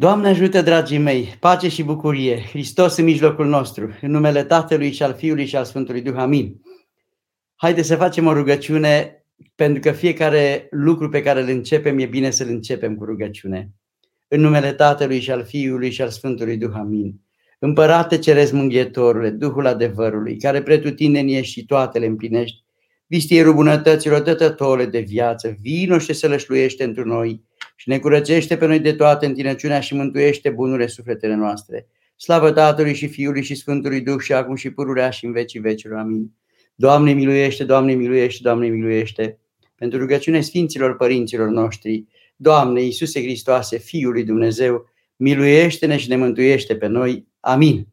Doamne ajută, dragii mei, pace și bucurie, Hristos în mijlocul nostru, în numele Tatălui și al Fiului și al Sfântului Duh, amin. Haideți să facem o rugăciune, pentru că fiecare lucru pe care îl începem e bine să-l începem cu rugăciune. În numele Tatălui și al Fiului și al Sfântului Duh, amin. Împărate ceresc mânghietorule, Duhul adevărului, care pretutindeni ești și toate le împlinești, vistierul bunătăților, dătătore de viață, vino și se lășluiește într noi, și ne curățește pe noi de toată întinăciunea și mântuiește bunurile sufletele noastre. Slavă Tatălui și Fiului și Sfântului Duh și acum și pururea și în vecii vecilor. Amin. Doamne miluiește, Doamne miluiește, Doamne miluiește. Pentru rugăciune Sfinților Părinților noștri, Doamne Iisuse Hristoase, Fiul lui Dumnezeu, miluiește-ne și ne mântuiește pe noi. Amin.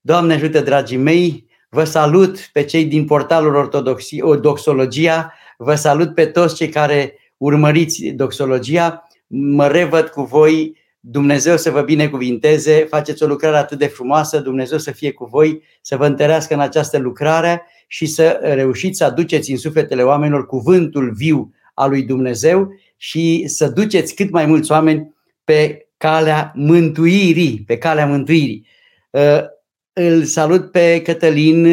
Doamne ajută, dragii mei, vă salut pe cei din portalul Ortodoxie, Doxologia, vă salut pe toți cei care urmăriți doxologia. Mă revăd cu voi, Dumnezeu să vă binecuvinteze, faceți o lucrare atât de frumoasă, Dumnezeu să fie cu voi, să vă întărească în această lucrare și să reușiți să aduceți în sufletele oamenilor cuvântul viu al lui Dumnezeu și să duceți cât mai mulți oameni pe calea mântuirii, pe calea mântuirii. Uh, îl salut pe Cătălin,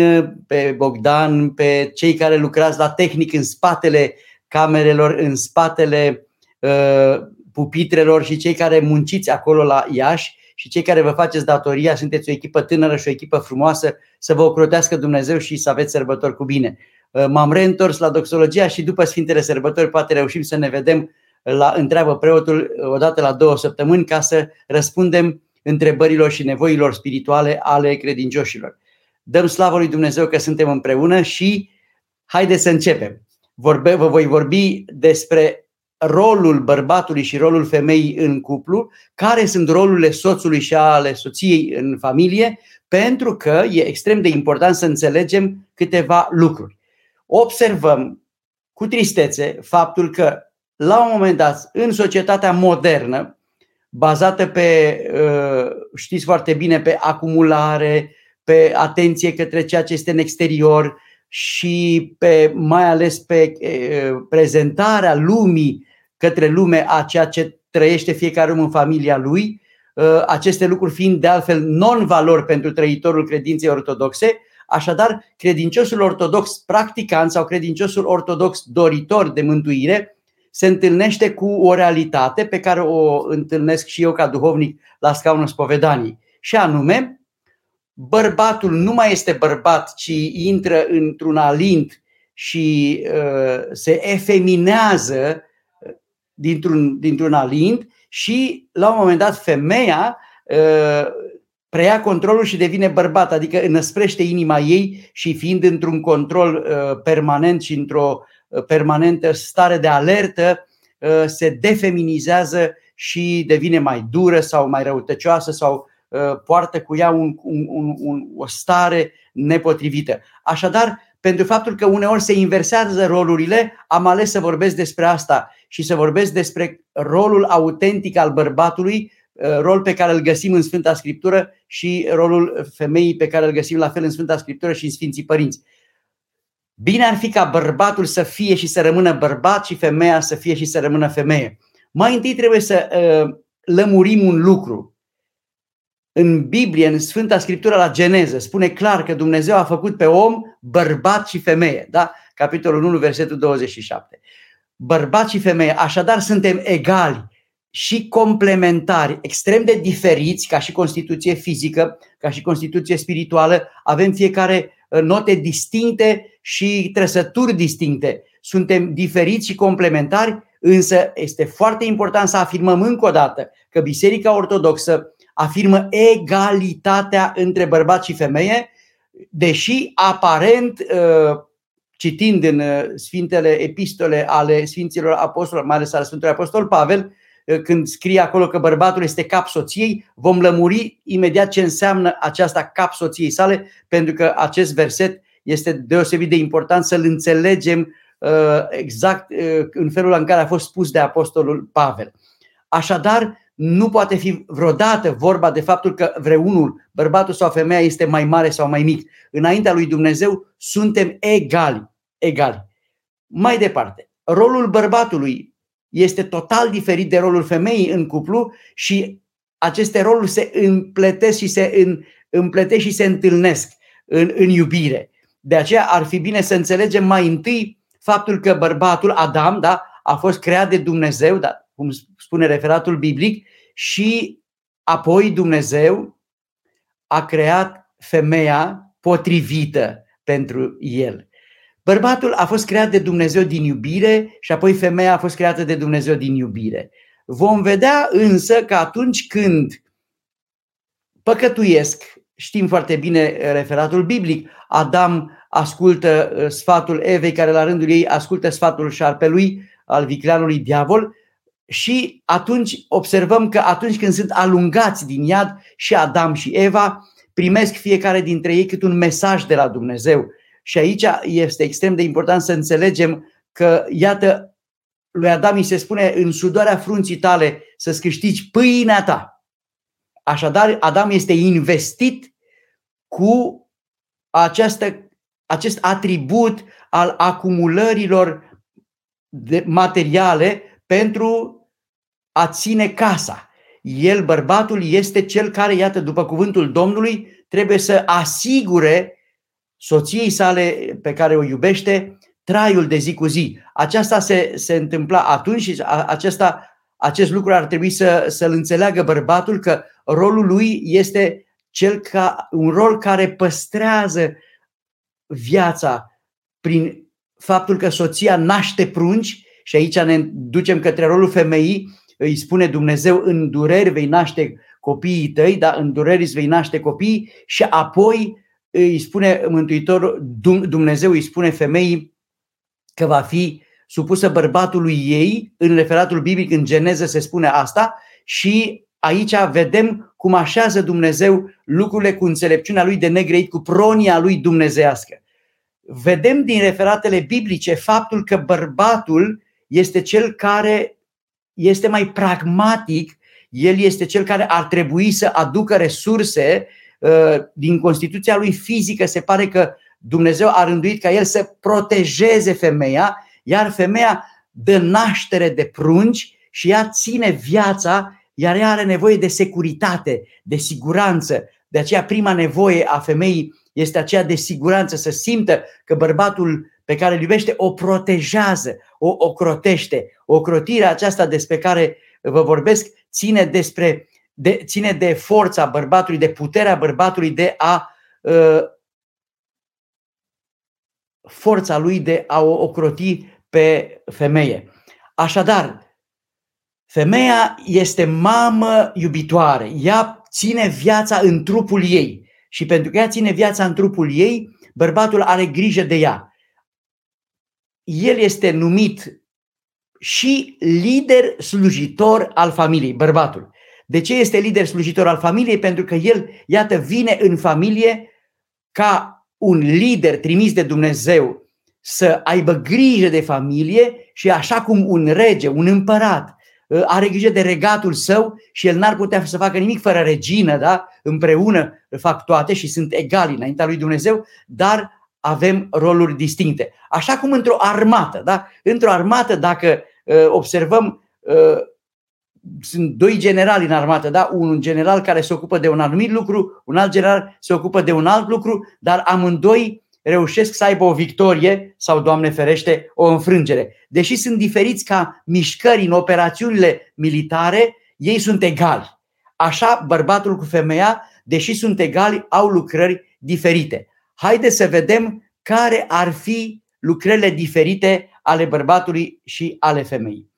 pe Bogdan, pe cei care lucrați la tehnic în spatele camerelor, în spatele uh, pupitrelor și cei care munciți acolo la Iași și cei care vă faceți datoria, sunteți o echipă tânără și o echipă frumoasă, să vă ocrotească Dumnezeu și să aveți sărbători cu bine. Uh, m-am reîntors la doxologia și după Sfintele Sărbători poate reușim să ne vedem la întreabă preotul odată la două săptămâni ca să răspundem întrebărilor și nevoilor spirituale ale credincioșilor. Dăm slavă lui Dumnezeu că suntem împreună și haideți să începem. Vorbe, vă voi vorbi despre rolul bărbatului și rolul femeii în cuplu, care sunt rolurile soțului și ale soției în familie, pentru că e extrem de important să înțelegem câteva lucruri. Observăm cu tristețe faptul că la un moment dat, în societatea modernă, bazată pe, uh, știți foarte bine, pe acumulare, pe atenție către ceea ce este în exterior și pe, mai ales pe uh, prezentarea lumii către lume a ceea ce trăiește fiecare om în familia lui, uh, aceste lucruri fiind de altfel non-valori pentru trăitorul credinței ortodoxe, așadar credinciosul ortodox practicant sau credinciosul ortodox doritor de mântuire se întâlnește cu o realitate pe care o întâlnesc și eu ca duhovnic la scaunul spovedanii. Și anume, bărbatul nu mai este bărbat, ci intră într-un alint și uh, se efeminează dintr-un, dintr-un alint și la un moment dat femeia uh, preia controlul și devine bărbat, adică înăsprește inima ei și fiind într-un control uh, permanent și într-o uh, permanentă stare de alertă, se defeminizează și devine mai dură sau mai răutăcioasă sau poartă cu ea un, un, un, o stare nepotrivită. Așadar, pentru faptul că uneori se inversează rolurile, am ales să vorbesc despre asta și să vorbesc despre rolul autentic al bărbatului, uh, rol pe care îl găsim în Sfânta Scriptură și rolul femeii pe care îl găsim la fel în Sfânta Scriptură și în Sfinții Părinți. Bine ar fi ca bărbatul să fie și să rămână bărbat și femeia să fie și să rămână femeie. Mai întâi trebuie să uh, lămurim un lucru. În Biblie, în Sfânta Scriptură la Geneză, spune clar că Dumnezeu a făcut pe om bărbat și femeie. Da? Capitolul 1, versetul 27. Bărbat și femeie, așadar suntem egali și complementari, extrem de diferiți ca și constituție fizică, ca și constituție spirituală, avem fiecare uh, note distincte și trăsături distincte. Suntem diferiți și complementari, însă este foarte important să afirmăm încă o dată că Biserica Ortodoxă afirmă egalitatea între bărbat și femeie, deși aparent, uh, citind în uh, Sfintele Epistole ale Sfinților Apostolilor, mai ales al Sfântului Apostol Pavel, uh, când scrie acolo că bărbatul este cap soției, vom lămuri imediat ce înseamnă aceasta cap soției sale, pentru că acest verset este deosebit de important să-l înțelegem exact în felul în care a fost spus de Apostolul Pavel. Așadar, nu poate fi vreodată vorba de faptul că vreunul, bărbatul sau femeia, este mai mare sau mai mic. Înaintea lui Dumnezeu suntem egali. egali. Mai departe, rolul bărbatului este total diferit de rolul femeii în cuplu și aceste roluri se împletesc și se în, împletesc și se întâlnesc în, în iubire. De aceea ar fi bine să înțelegem mai întâi faptul că bărbatul Adam da, a fost creat de Dumnezeu, da, cum spune referatul biblic, și apoi Dumnezeu a creat femeia potrivită pentru el. Bărbatul a fost creat de Dumnezeu din iubire și apoi femeia a fost creată de Dumnezeu din iubire. Vom vedea însă că atunci când păcătuiesc, știm foarte bine referatul biblic, Adam ascultă uh, sfatul Evei, care la rândul ei ascultă sfatul șarpelui, al vicleanului diavol, și atunci observăm că atunci când sunt alungați din iad și Adam și Eva, primesc fiecare dintre ei cât un mesaj de la Dumnezeu. Și aici este extrem de important să înțelegem că, iată, lui Adam îi se spune în sudoarea frunții tale să-ți câștigi pâinea ta. Așadar, Adam este investit cu această, acest atribut al acumulărilor de materiale pentru a ține casa. El, bărbatul, este cel care, iată, după cuvântul Domnului, trebuie să asigure soției sale pe care o iubește traiul de zi cu zi. Aceasta se, se întâmpla atunci și acesta, acest lucru ar trebui să, să-l înțeleagă bărbatul că rolul lui este cel ca, un rol care păstrează viața prin faptul că soția naște prunci și aici ne ducem către rolul femeii, îi spune Dumnezeu, în dureri vei naște copiii tăi, da? în dureri îți vei naște copiii și apoi îi spune Mântuitor, Dumnezeu îi spune femeii că va fi supusă bărbatului ei, în referatul biblic în Geneză se spune asta și aici vedem cum așează Dumnezeu lucrurile cu înțelepciunea lui de negreit, cu pronia lui dumnezească. Vedem din referatele biblice faptul că bărbatul este cel care este mai pragmatic, el este cel care ar trebui să aducă resurse uh, din Constituția lui fizică. Se pare că Dumnezeu a rânduit ca el să protejeze femeia, iar femeia dă naștere de prunci și ea ține viața, iar ea are nevoie de securitate, de siguranță. De aceea prima nevoie a femeii este aceea de siguranță, să simtă că bărbatul pe care îl iubește o protejează, o ocrotește. Ocrotirea aceasta despre care vă vorbesc ține, despre, de, ține de forța bărbatului, de puterea bărbatului de a uh, forța lui de a o ocroti pe femeie. Așadar, femeia este mamă iubitoare. Ea ține viața în trupul ei și pentru că ea ține viața în trupul ei, bărbatul are grijă de ea el este numit și lider slujitor al familiei, bărbatul. De ce este lider slujitor al familiei? Pentru că el, iată, vine în familie ca un lider trimis de Dumnezeu să aibă grijă de familie și așa cum un rege, un împărat, ă, are grijă de regatul său și el n-ar putea să facă nimic fără regină, da? împreună fac toate și sunt egali înaintea lui Dumnezeu, dar avem roluri distincte. Așa cum într-o armată. Da? Într-o armată, dacă uh, observăm, uh, sunt doi generali în armată, da? un general care se ocupă de un anumit lucru, un alt general se ocupă de un alt lucru, dar amândoi reușesc să aibă o victorie sau, Doamne ferește, o înfrângere. Deși sunt diferiți ca mișcări în operațiunile militare, ei sunt egali. Așa, bărbatul cu femeia, deși sunt egali, au lucrări diferite. Haideți să vedem care ar fi lucrările diferite ale bărbatului și ale femeii.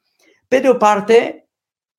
Pe de o parte,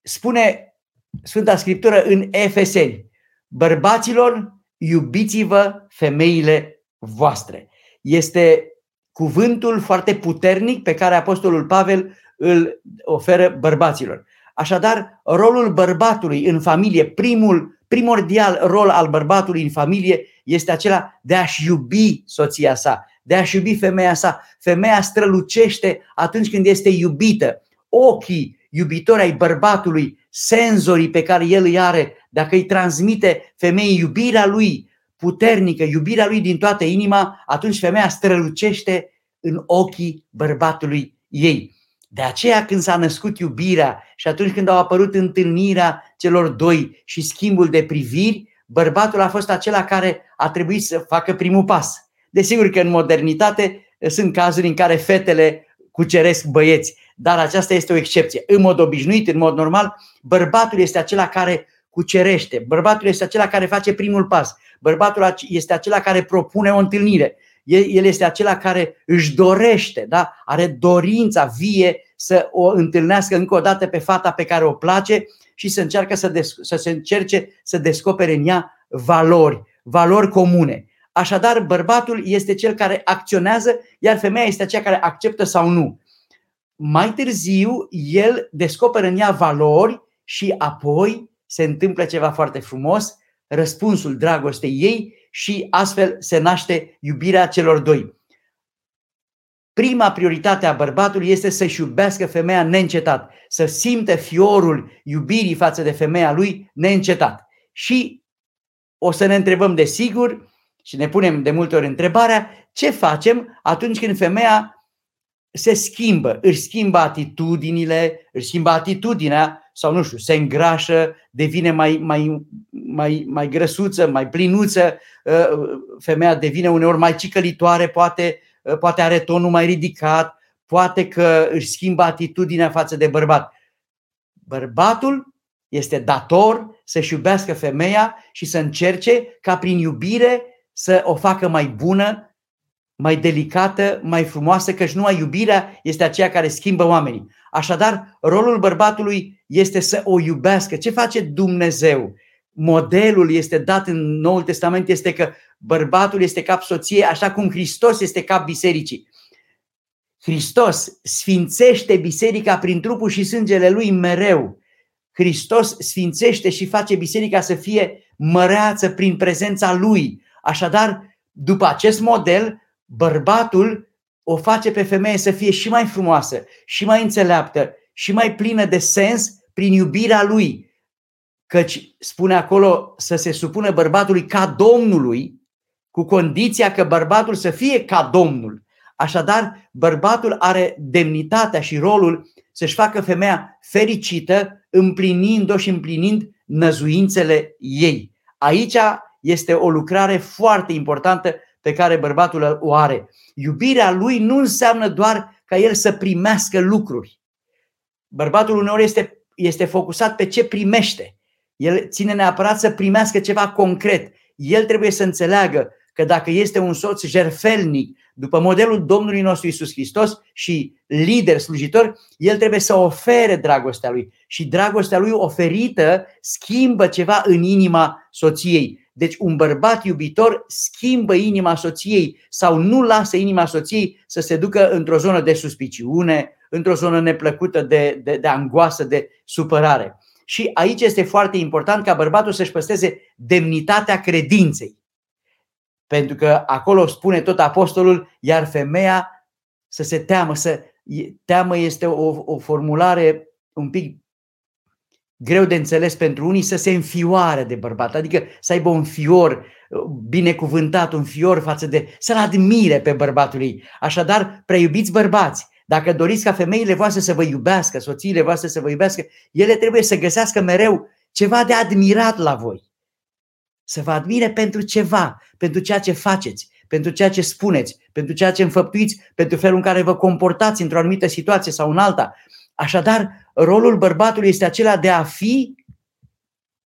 spune Sfânta Scriptură în Efeseni, bărbaților, iubiți-vă femeile voastre. Este cuvântul foarte puternic pe care Apostolul Pavel îl oferă bărbaților. Așadar, rolul bărbatului în familie, primul primordial rol al bărbatului în familie este acela de a-și iubi soția sa, de a-și iubi femeia sa. Femeia strălucește atunci când este iubită. Ochii iubitori ai bărbatului, senzorii pe care el îi are, dacă îi transmite femeii iubirea lui puternică, iubirea lui din toată inima, atunci femeia strălucește în ochii bărbatului ei. De aceea când s-a născut iubirea și atunci când au apărut întâlnirea celor doi și schimbul de priviri, bărbatul a fost acela care a trebuit să facă primul pas. Desigur că în modernitate sunt cazuri în care fetele cuceresc băieți, dar aceasta este o excepție. În mod obișnuit, în mod normal, bărbatul este acela care cucerește, bărbatul este acela care face primul pas, bărbatul este acela care propune o întâlnire, el este acela care își dorește, da? are dorința vie să o întâlnească încă o dată pe fata pe care o place și să, încearcă să, des- să se încerce să descopere în ea valori, valori comune. Așadar, bărbatul este cel care acționează, iar femeia este aceea care acceptă sau nu. Mai târziu, el descoperă în ea valori și apoi se întâmplă ceva foarte frumos, răspunsul dragostei ei și astfel se naște iubirea celor doi. Prima prioritate a bărbatului este să-și iubească femeia neîncetat, să simte fiorul iubirii față de femeia lui neîncetat. Și o să ne întrebăm de sigur și ne punem de multe ori întrebarea ce facem atunci când femeia se schimbă, își schimbă atitudinile, își schimbă atitudinea sau nu știu, se îngrașă, devine mai, mai, mai, mai grăsuță, mai plinuță, uh, femeia devine uneori mai cicălitoare, poate, uh, poate are tonul mai ridicat, poate că își schimbă atitudinea față de bărbat. Bărbatul este dator să-și iubească femeia și să încerce ca prin iubire să o facă mai bună, mai delicată, mai frumoasă, căci numai iubirea este aceea care schimbă oamenii. Așadar, rolul bărbatului este să o iubească. Ce face Dumnezeu? Modelul este dat în Noul Testament este că bărbatul este cap soție, așa cum Hristos este cap bisericii. Hristos sfințește biserica prin trupul și sângele lui mereu. Hristos sfințește și face biserica să fie măreață prin prezența lui. Așadar, după acest model, bărbatul o face pe femeie să fie și mai frumoasă, și mai înțeleaptă, și mai plină de sens prin iubirea lui. Căci spune acolo să se supună bărbatului ca Domnului, cu condiția că bărbatul să fie ca Domnul. Așadar, bărbatul are demnitatea și rolul să-și facă femeia fericită, împlinind-o și împlinind năzuințele ei. Aici este o lucrare foarte importantă pe care bărbatul o are. Iubirea lui nu înseamnă doar ca el să primească lucruri. Bărbatul uneori este, este focusat pe ce primește. El ține neapărat să primească ceva concret. El trebuie să înțeleagă că dacă este un soț jerfelnic, după modelul Domnului nostru Isus Hristos și lider, slujitor, el trebuie să ofere dragostea lui. Și dragostea lui oferită schimbă ceva în inima soției. Deci un bărbat iubitor schimbă inima soției sau nu lasă inima soției să se ducă într-o zonă de suspiciune, într-o zonă neplăcută de, de, de angoasă, de supărare. Și aici este foarte important ca bărbatul să-și păstreze demnitatea credinței. Pentru că acolo spune tot apostolul, iar femeia să se teamă, să teamă este o, o formulare un pic greu de înțeles pentru unii să se înfioare de bărbat, adică să aibă un fior uh, binecuvântat, un fior față de, să-l admire pe bărbatul ei. Așadar, preiubiți bărbați, dacă doriți ca femeile voastre să vă iubească, soțiile voastre să vă iubească, ele trebuie să găsească mereu ceva de admirat la voi. Să vă admire pentru ceva, pentru ceea ce faceți, pentru ceea ce spuneți, pentru ceea ce înfăptuiți, pentru felul în care vă comportați într-o anumită situație sau în alta. Așadar, rolul bărbatului este acela de a fi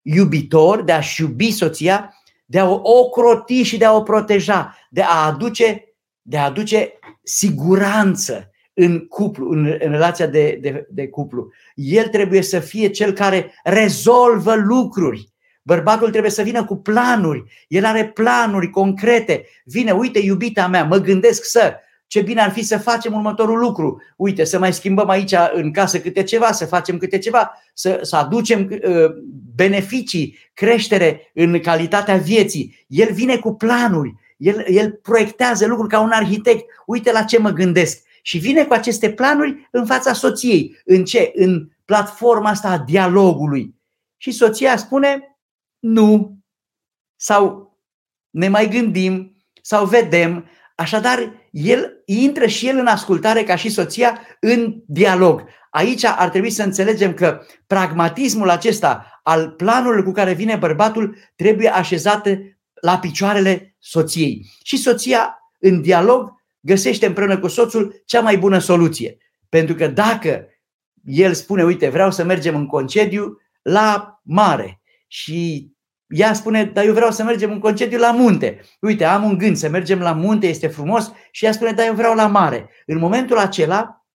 iubitor, de a-și iubi soția, de a o ocroti și de a o proteja, de a aduce, de a aduce siguranță în cuplu, în, în relația de, de, de cuplu. El trebuie să fie cel care rezolvă lucruri. Bărbatul trebuie să vină cu planuri. El are planuri concrete. Vine, uite, iubita mea, mă gândesc să ce bine ar fi să facem următorul lucru. Uite, să mai schimbăm aici în casă câte ceva, să facem câte ceva, să, să aducem uh, beneficii, creștere în calitatea vieții. El vine cu planuri, el, el proiectează lucruri ca un arhitect. Uite la ce mă gândesc. Și vine cu aceste planuri în fața soției. În ce? În platforma asta a dialogului. Și soția spune nu. Sau ne mai gândim, sau vedem. Așadar, el intră și el în ascultare ca și soția în dialog. Aici ar trebui să înțelegem că pragmatismul acesta al planului cu care vine bărbatul trebuie așezat la picioarele soției. Și soția în dialog găsește împreună cu soțul cea mai bună soluție. Pentru că dacă el spune, uite, vreau să mergem în concediu la mare și ea spune, dar eu vreau să mergem în concediu la munte. Uite, am un gând să mergem la munte, este frumos și ea spune, dar eu vreau la mare. În momentul acela,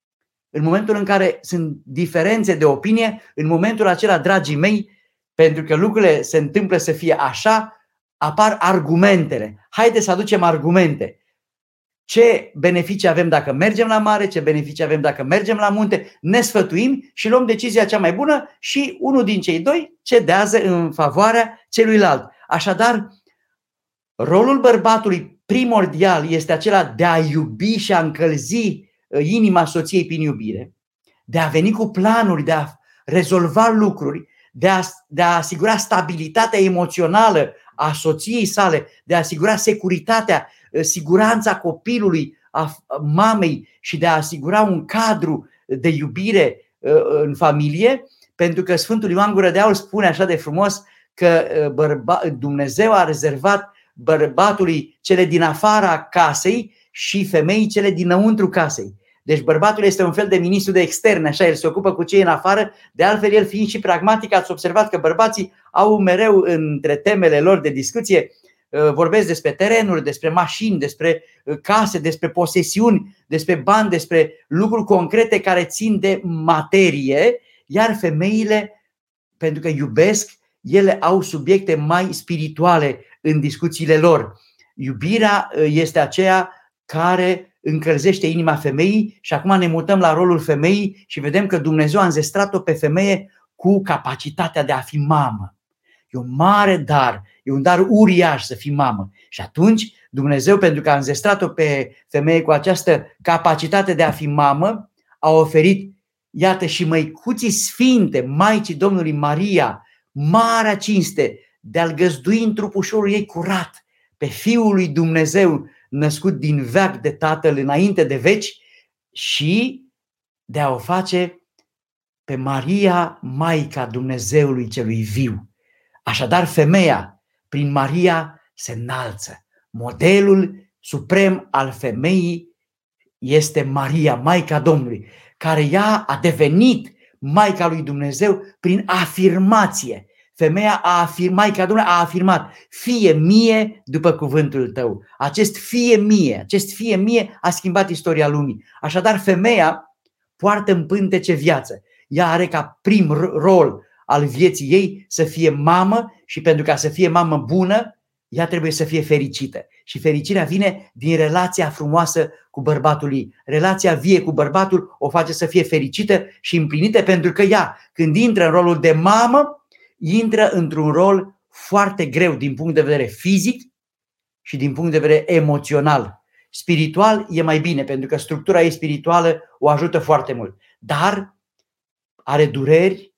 în momentul în care sunt diferențe de opinie, în momentul acela, dragii mei, pentru că lucrurile se întâmplă să fie așa, apar argumentele. Haideți să aducem argumente. Ce beneficii avem dacă mergem la mare, ce beneficii avem dacă mergem la munte, ne sfătuim și luăm decizia cea mai bună și unul din cei doi cedează în favoarea celuilalt. Așadar, rolul bărbatului primordial este acela de a iubi și a încălzi uh, inima soției prin iubire, de a veni cu planuri, de a rezolva lucruri, de a, de a asigura stabilitatea emoțională a soției sale, de a asigura securitatea, ă, siguranța copilului, a mamei și de a asigura un cadru de iubire ă, în familie, pentru că Sfântul Ioan Gură de Aur spune așa de frumos că ă, bărba, Dumnezeu a rezervat bărbatului cele din afara casei și femeii cele dinăuntru casei. Deci bărbatul este un fel de ministru de externe, așa, el se ocupă cu cei în afară, de altfel el fiind și pragmatic, ați observat că bărbații au mereu între temele lor de discuție uh, vorbesc despre terenuri, despre mașini, despre uh, case, despre posesiuni, despre bani, despre lucruri concrete care țin de materie, iar femeile, pentru că iubesc, ele au subiecte mai spirituale în discuțiile lor. Iubirea uh, este aceea care încălzește inima femeii și acum ne mutăm la rolul femeii și vedem că Dumnezeu a înzestrat-o pe femeie cu capacitatea de a fi mamă. E un mare dar, e un dar uriaș să fii mamă. Și atunci Dumnezeu, pentru că a înzestrat-o pe femeie cu această capacitate de a fi mamă, a oferit, iată, și măicuții sfinte, Maicii Domnului Maria, marea cinste de a-L găzdui în trupușorul ei curat, pe Fiul lui Dumnezeu, născut din veac de Tatăl înainte de veci și de a o face pe Maria, Maica Dumnezeului celui viu. Așadar, femeia, prin Maria, se înalță. Modelul suprem al femeii este Maria, Maica Domnului, care ea a devenit Maica lui Dumnezeu prin afirmație. Femeia a afirmat, ca Domnul a afirmat, fie mie după cuvântul tău. Acest fie mie, acest fie mie a schimbat istoria lumii. Așadar, femeia poartă în pântece viață. Ea are ca prim rol al vieții ei să fie mamă și pentru ca să fie mamă bună, ea trebuie să fie fericită. Și fericirea vine din relația frumoasă cu bărbatul ei. Relația vie cu bărbatul o face să fie fericită și împlinită pentru că ea, când intră în rolul de mamă, intră într-un rol foarte greu din punct de vedere fizic și din punct de vedere emoțional. Spiritual e mai bine, pentru că structura ei spirituală o ajută foarte mult. Dar are dureri,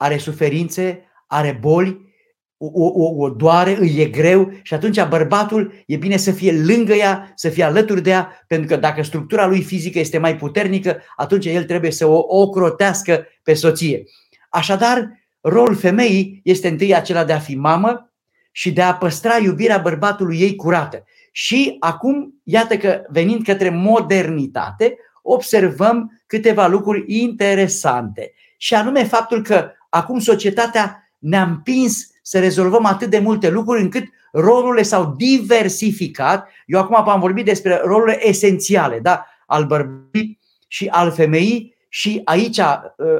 are suferințe, are boli, o, o, o doare, îi e greu și atunci bărbatul e bine să fie lângă ea, să fie alături de ea, pentru că dacă structura lui fizică este mai puternică, atunci el trebuie să o ocrotească pe soție. Așadar, rolul femeii este întâi acela de a fi mamă și de a păstra iubirea bărbatului ei curată. Și acum, iată că venind către modernitate, observăm câteva lucruri interesante. Și anume faptul că acum societatea ne-a împins să rezolvăm atât de multe lucruri încât rolurile s-au diversificat. Eu acum am vorbit despre rolurile esențiale, da? al bărbatului și al femeii și aici uh,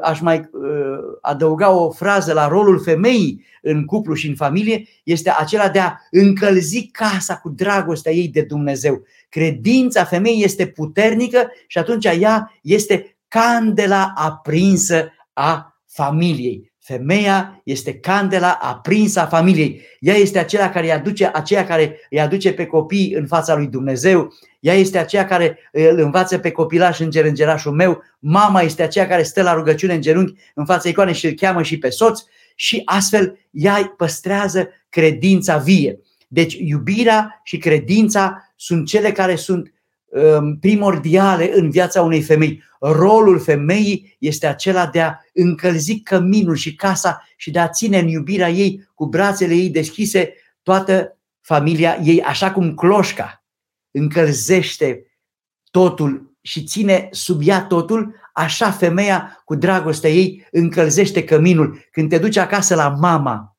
aș mai uh, adăuga o frază la rolul femeii în cuplu și în familie, este acela de a încălzi casa cu dragostea ei de Dumnezeu. Credința femeii este puternică și atunci ea este candela aprinsă a familiei. Femeia este candela aprinsă a familiei. Ea este aceea care îi aduce, aceea care îi aduce pe copii în fața lui Dumnezeu. Ea este aceea care îl învață pe copilaș înger îngerașul meu. Mama este aceea care stă la rugăciune în genunchi în fața icoanei și îl cheamă și pe soț. Și astfel ea păstrează credința vie. Deci iubirea și credința sunt cele care sunt um, primordiale în viața unei femei. Rolul femeii este acela de a încălzi căminul și casa și de a ține în iubirea ei cu brațele ei deschise toată familia ei, așa cum cloșca încălzește totul și ține sub ea totul, așa femeia cu dragostea ei încălzește căminul. Când te duci acasă la mama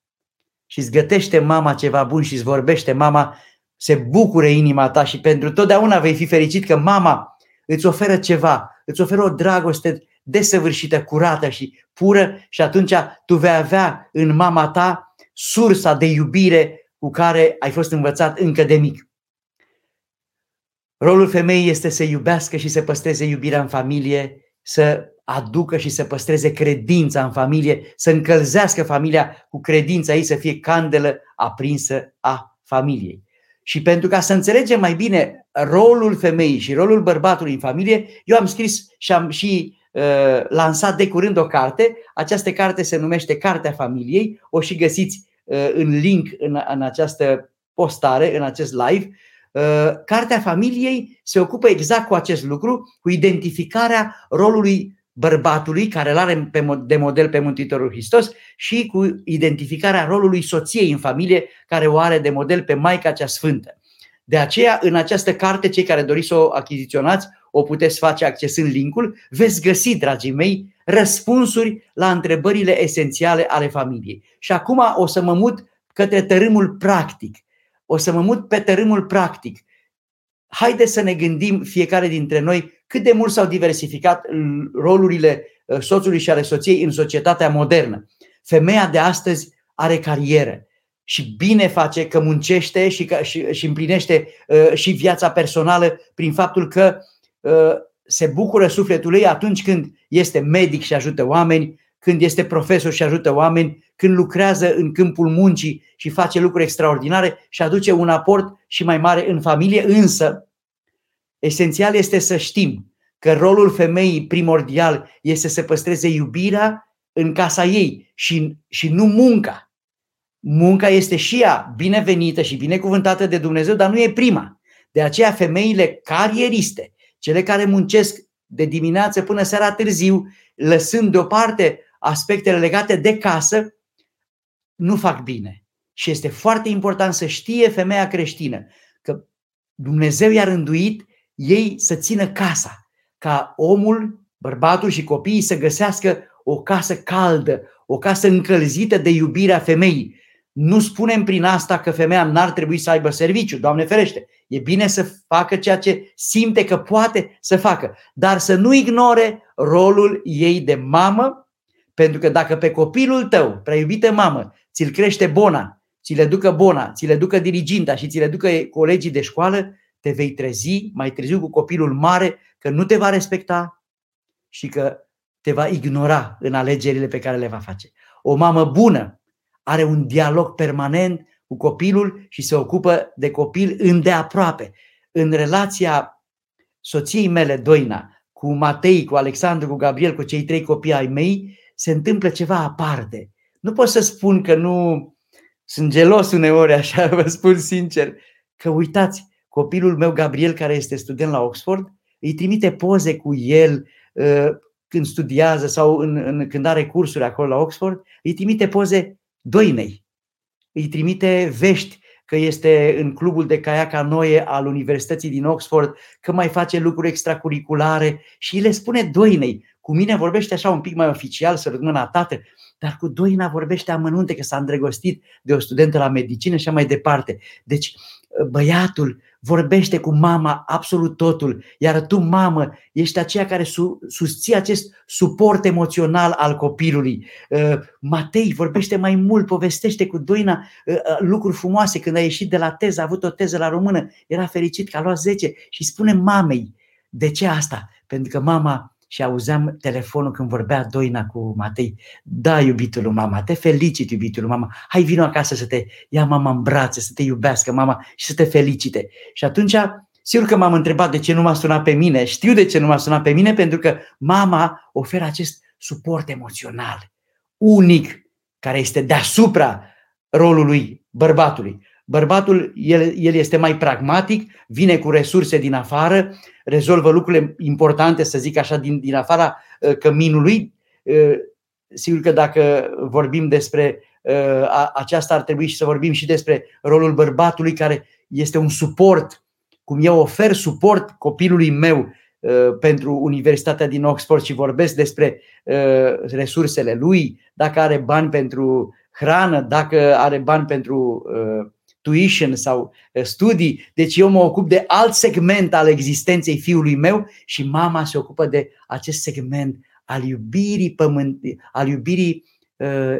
și îți gătește mama ceva bun și îți vorbește mama, se bucure inima ta și pentru totdeauna vei fi fericit că mama îți oferă ceva, îți oferă o dragoste desăvârșită, curată și pură și atunci tu vei avea în mama ta sursa de iubire cu care ai fost învățat încă de mic. Rolul femeii este să iubească și să păstreze iubirea în familie, să aducă și să păstreze credința în familie, să încălzească familia cu credința ei, să fie candelă aprinsă a familiei. Și pentru ca să înțelegem mai bine rolul femeii și rolul bărbatului în familie, eu am scris și am și uh, lansat de curând o carte. Această carte se numește Cartea Familiei. O și găsiți uh, în link în, în această postare, în acest live. Uh, Cartea familiei se ocupă exact cu acest lucru, cu identificarea rolului bărbatului, care îl are de model pe Mântuitorul Hristos, și cu identificarea rolului soției în familie, care o are de model pe Maica cea Sfântă. De aceea, în această carte, cei care doriți să o achiziționați, o puteți face accesând linkul, veți găsi, dragii mei, răspunsuri la întrebările esențiale ale familiei. Și acum o să mă mut către tărâmul practic o să mă mut pe tărâmul practic. Haideți să ne gândim fiecare dintre noi cât de mult s-au diversificat rolurile uh, soțului și ale soției în societatea modernă. Femeia de astăzi are carieră și bine face că muncește și, că, și, și împlinește uh, și viața personală prin faptul că uh, se bucură sufletul ei atunci când este medic și ajută oameni, când este profesor și ajută oameni, când lucrează în câmpul muncii și face lucruri extraordinare și aduce un aport și mai mare în familie, însă esențial este să știm că rolul femeii primordial este să păstreze iubirea în casa ei și, și nu munca. Munca este și ea binevenită și binecuvântată de Dumnezeu, dar nu e prima. De aceea femeile carieriste, cele care muncesc de dimineață până seara târziu, lăsând deoparte aspectele legate de casă, nu fac bine. Și este foarte important să știe femeia creștină că Dumnezeu i-a rânduit ei să țină casa, ca omul, bărbatul și copiii să găsească o casă caldă, o casă încălzită de iubirea femeii. Nu spunem prin asta că femeia n-ar trebui să aibă serviciu, Doamne ferește. E bine să facă ceea ce simte că poate să facă, dar să nu ignore rolul ei de mamă, pentru că dacă pe copilul tău, prea iubită mamă, ți-l crește bona, ți le ducă bona, ți le ducă diriginta și ți le ducă colegii de școală, te vei trezi mai târziu cu copilul mare că nu te va respecta și că te va ignora în alegerile pe care le va face. O mamă bună are un dialog permanent cu copilul și se ocupă de copil îndeaproape. În relația soției mele, Doina, cu Matei, cu Alexandru, cu Gabriel, cu cei trei copii ai mei, se întâmplă ceva aparte. Nu pot să spun că nu sunt gelos uneori, așa vă spun sincer, că uitați, copilul meu Gabriel, care este student la Oxford, îi trimite poze cu el uh, când studiază sau în, în, când are cursuri acolo la Oxford, îi trimite poze doinei, îi trimite vești că este în clubul de caiaca noie al Universității din Oxford, că mai face lucruri extracurriculare și le spune doinei. Cu mine vorbește așa un pic mai oficial, să mâna tată, dar cu Doina vorbește amănunte că s-a îndrăgostit de o studentă la medicină și așa mai departe. Deci băiatul vorbește cu mama absolut totul, iar tu, mamă, ești aceea care su- susții acest suport emoțional al copilului. Uh, Matei vorbește mai mult, povestește cu Doina uh, uh, lucruri frumoase. Când a ieșit de la teză, a avut o teză la română, era fericit că a luat 10 și spune mamei, de ce asta? Pentru că mama și auzeam telefonul când vorbea Doina cu Matei. Da, iubitul mama, te felicit, iubitul mama. Hai, vino acasă să te ia mama în brațe, să te iubească mama și să te felicite. Și atunci, sigur că m-am întrebat de ce nu m-a sunat pe mine. Știu de ce nu m-a sunat pe mine, pentru că mama oferă acest suport emoțional unic, care este deasupra rolului bărbatului. Bărbatul, el, el este mai pragmatic, vine cu resurse din afară, rezolvă lucrurile importante, să zic așa, din, din afara uh, căminului. Uh, sigur că dacă vorbim despre uh, aceasta, ar trebui și să vorbim și despre rolul bărbatului, care este un suport, cum eu ofer suport copilului meu pentru Universitatea din Oxford și vorbesc despre resursele lui, dacă are bani pentru hrană, dacă are bani pentru tuition sau uh, studii, deci eu mă ocup de alt segment al existenței fiului meu și mama se ocupă de acest segment al iubirii pământ, al iubirii, uh,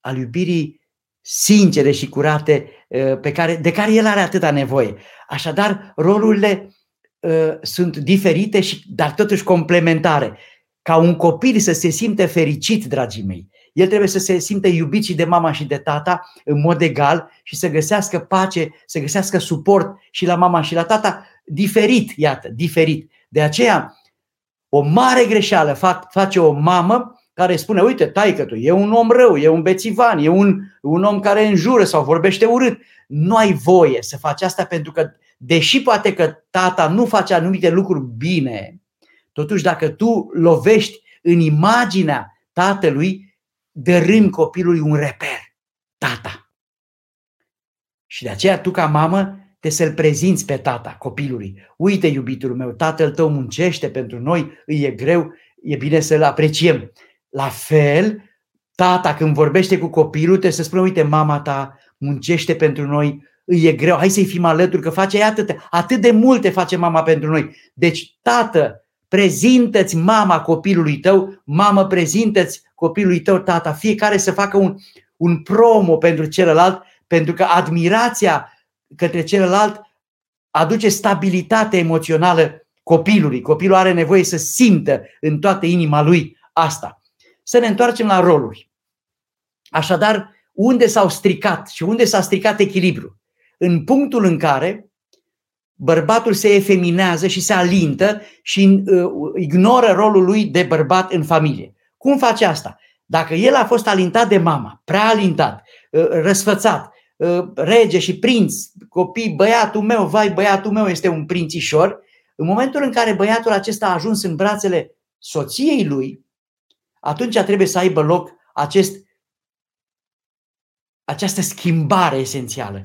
al iubirii sincere și curate uh, pe care, de care el are atâta nevoie. Așadar, rolurile uh, sunt diferite, și, dar totuși complementare. Ca un copil să se simte fericit, dragii mei, el trebuie să se simtă iubit și de mama și de tata în mod egal și să găsească pace, să găsească suport și la mama și la tata diferit, iată, diferit. De aceea, o mare greșeală fac, face o mamă care spune, uite, taică tu, e un om rău, e un bețivan, e un, un om care înjură sau vorbește urât. Nu ai voie să faci asta pentru că, deși poate că tata nu face anumite lucruri bine, totuși dacă tu lovești în imaginea tatălui, dărâm copilului un reper, tata. Și de aceea tu ca mamă te să-l prezinți pe tata copilului. Uite, iubitul meu, tatăl tău muncește pentru noi, îi e greu, e bine să-l apreciem. La fel, tata când vorbește cu copilul te să spună, uite, mama ta muncește pentru noi, îi e greu, hai să-i fim alături, că face atât, atât de multe face mama pentru noi. Deci, tată, prezintă-ți mama copilului tău, mamă, prezintă-ți copilului tău, tata, fiecare să facă un, un promo pentru celălalt, pentru că admirația către celălalt aduce stabilitate emoțională copilului. Copilul are nevoie să simtă în toată inima lui asta. Să ne întoarcem la roluri. Așadar, unde s-au stricat și unde s-a stricat echilibru? În punctul în care bărbatul se efeminează și se alintă și uh, ignoră rolul lui de bărbat în familie. Cum face asta? Dacă el a fost alintat de mama, prea alintat, ă, răsfățat, ă, rege și prinț, copii, băiatul meu, vai, băiatul meu este un prințișor, în momentul în care băiatul acesta a ajuns în brațele soției lui, atunci trebuie să aibă loc acest, această schimbare esențială.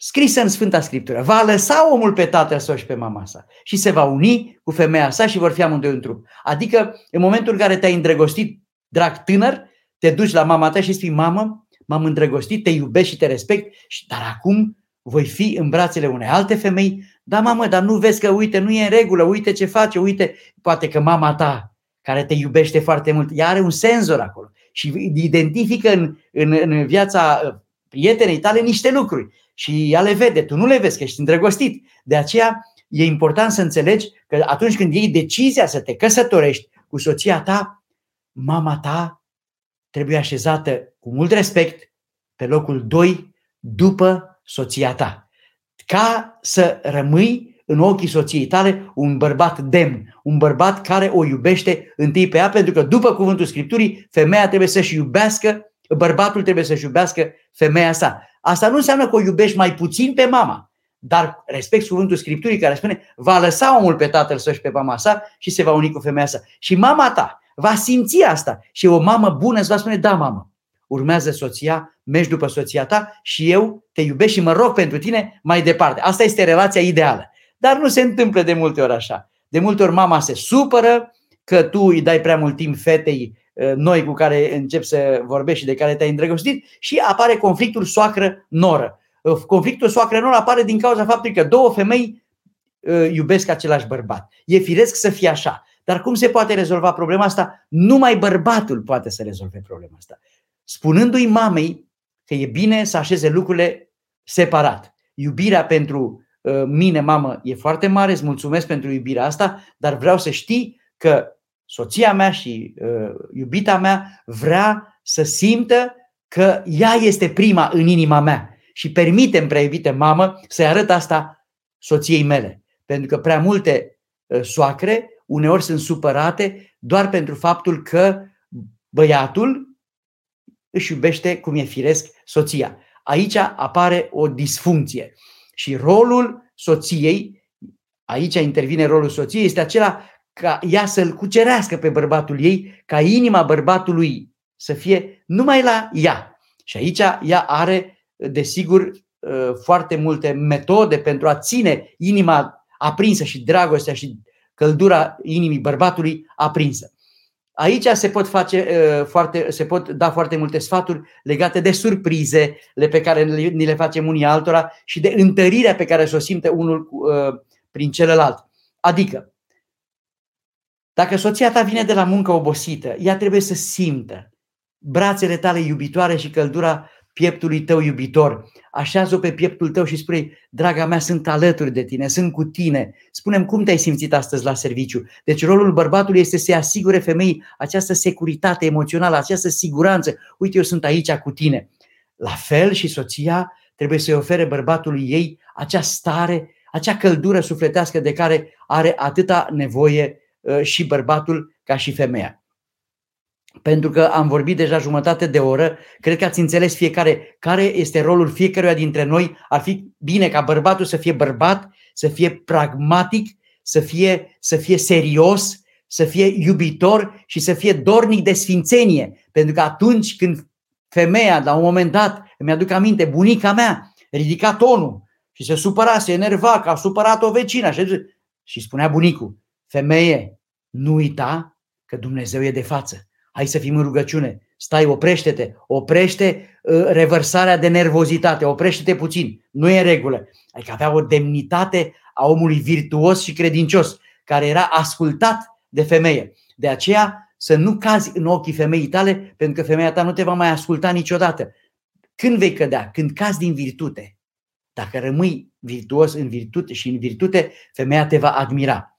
Scrisă în Sfânta Scriptură, va lăsa omul pe tatăl său și pe mama sa și se va uni cu femeia sa și vor fi amândoi un trup. Adică în momentul în care te-ai îndrăgostit, drag tânăr, te duci la mama ta și spui, mamă, m-am îndrăgostit, te iubesc și te respect, dar acum voi fi în brațele unei alte femei. Da, mamă, dar nu vezi că, uite, nu e în regulă, uite ce face, uite, poate că mama ta, care te iubește foarte mult, ea are un senzor acolo și identifică în, în, în viața uh, prietenei tale niște lucruri și ea le vede, tu nu le vezi, că ești îndrăgostit. De aceea e important să înțelegi că atunci când iei decizia să te căsătorești cu soția ta, mama ta trebuie așezată cu mult respect pe locul 2 după soția ta. Ca să rămâi în ochii soției tale un bărbat demn, un bărbat care o iubește întâi pe ea, pentru că după cuvântul Scripturii, femeia trebuie să-și iubească, bărbatul trebuie să-și iubească femeia sa. Asta nu înseamnă că o iubești mai puțin pe mama, dar respect cuvântul Scripturii care spune va lăsa omul pe tatăl său și pe mama sa și se va uni cu femeia sa. Și mama ta va simți asta și o mamă bună îți va spune da mamă, urmează soția, mergi după soția ta și eu te iubesc și mă rog pentru tine mai departe. Asta este relația ideală. Dar nu se întâmplă de multe ori așa. De multe ori mama se supără că tu îi dai prea mult timp fetei Uh, noi cu care încep să vorbești și de care te-ai îndrăgostit și apare conflictul soacră-noră. Uh, conflictul soacră-noră apare din cauza faptului că două femei uh, iubesc același bărbat. E firesc să fie așa. Dar cum se poate rezolva problema asta? Numai bărbatul poate să rezolve problema asta. Spunându-i mamei că e bine să așeze lucrurile separat. Iubirea pentru mine, mamă, e foarte mare, îți mulțumesc pentru iubirea asta, dar vreau să știi că soția mea și uh, iubita mea vrea să simtă că ea este prima în inima mea și permitem, prea iubite mamă, să-i arăt asta soției mele. Pentru că prea multe uh, soacre uneori sunt supărate doar pentru faptul că băiatul își iubește cum e firesc soția. aici apare o disfuncție. Și rolul soției, aici intervine rolul soției, este acela ca ea să-l cucerească pe bărbatul ei, ca inima bărbatului să fie numai la ea. Și aici ea are, desigur, ă, foarte multe metode pentru a ține inima aprinsă și dragostea și căldura inimii bărbatului aprinsă. Aici se pot, face, uh, foarte, se pot da foarte multe sfaturi legate de surprize pe care ni le facem unii altora și de întărirea pe care o simte unul uh, prin celălalt. Adică, dacă soția ta vine de la muncă obosită, ea trebuie să simtă brațele tale iubitoare și căldura pieptului tău iubitor. Așează-o pe pieptul tău și spune, draga mea, sunt alături de tine, sunt cu tine. Spunem cum te-ai simțit astăzi la serviciu. Deci rolul bărbatului este să-i asigure femeii această securitate emoțională, această siguranță. Uite, eu sunt aici cu tine. La fel și soția trebuie să-i ofere bărbatului ei acea stare, acea căldură sufletească de care are atâta nevoie uh, și bărbatul ca și femeia pentru că am vorbit deja jumătate de oră, cred că ați înțeles fiecare care este rolul fiecăruia dintre noi. Ar fi bine ca bărbatul să fie bărbat, să fie pragmatic, să fie, să fie serios, să fie iubitor și să fie dornic de sfințenie. Pentru că atunci când femeia, la un moment dat, îmi aduc aminte, bunica mea ridica tonul și se supăra, se enerva că a supărat o vecină și, și spunea bunicul, femeie, nu uita că Dumnezeu e de față hai să fim în rugăciune, stai, oprește-te, oprește uh, revărsarea de nervozitate, oprește-te puțin, nu e regulă. Adică avea o demnitate a omului virtuos și credincios, care era ascultat de femeie. De aceea să nu cazi în ochii femeii tale, pentru că femeia ta nu te va mai asculta niciodată. Când vei cădea? Când cazi din virtute. Dacă rămâi virtuos în virtute și în virtute, femeia te va admira.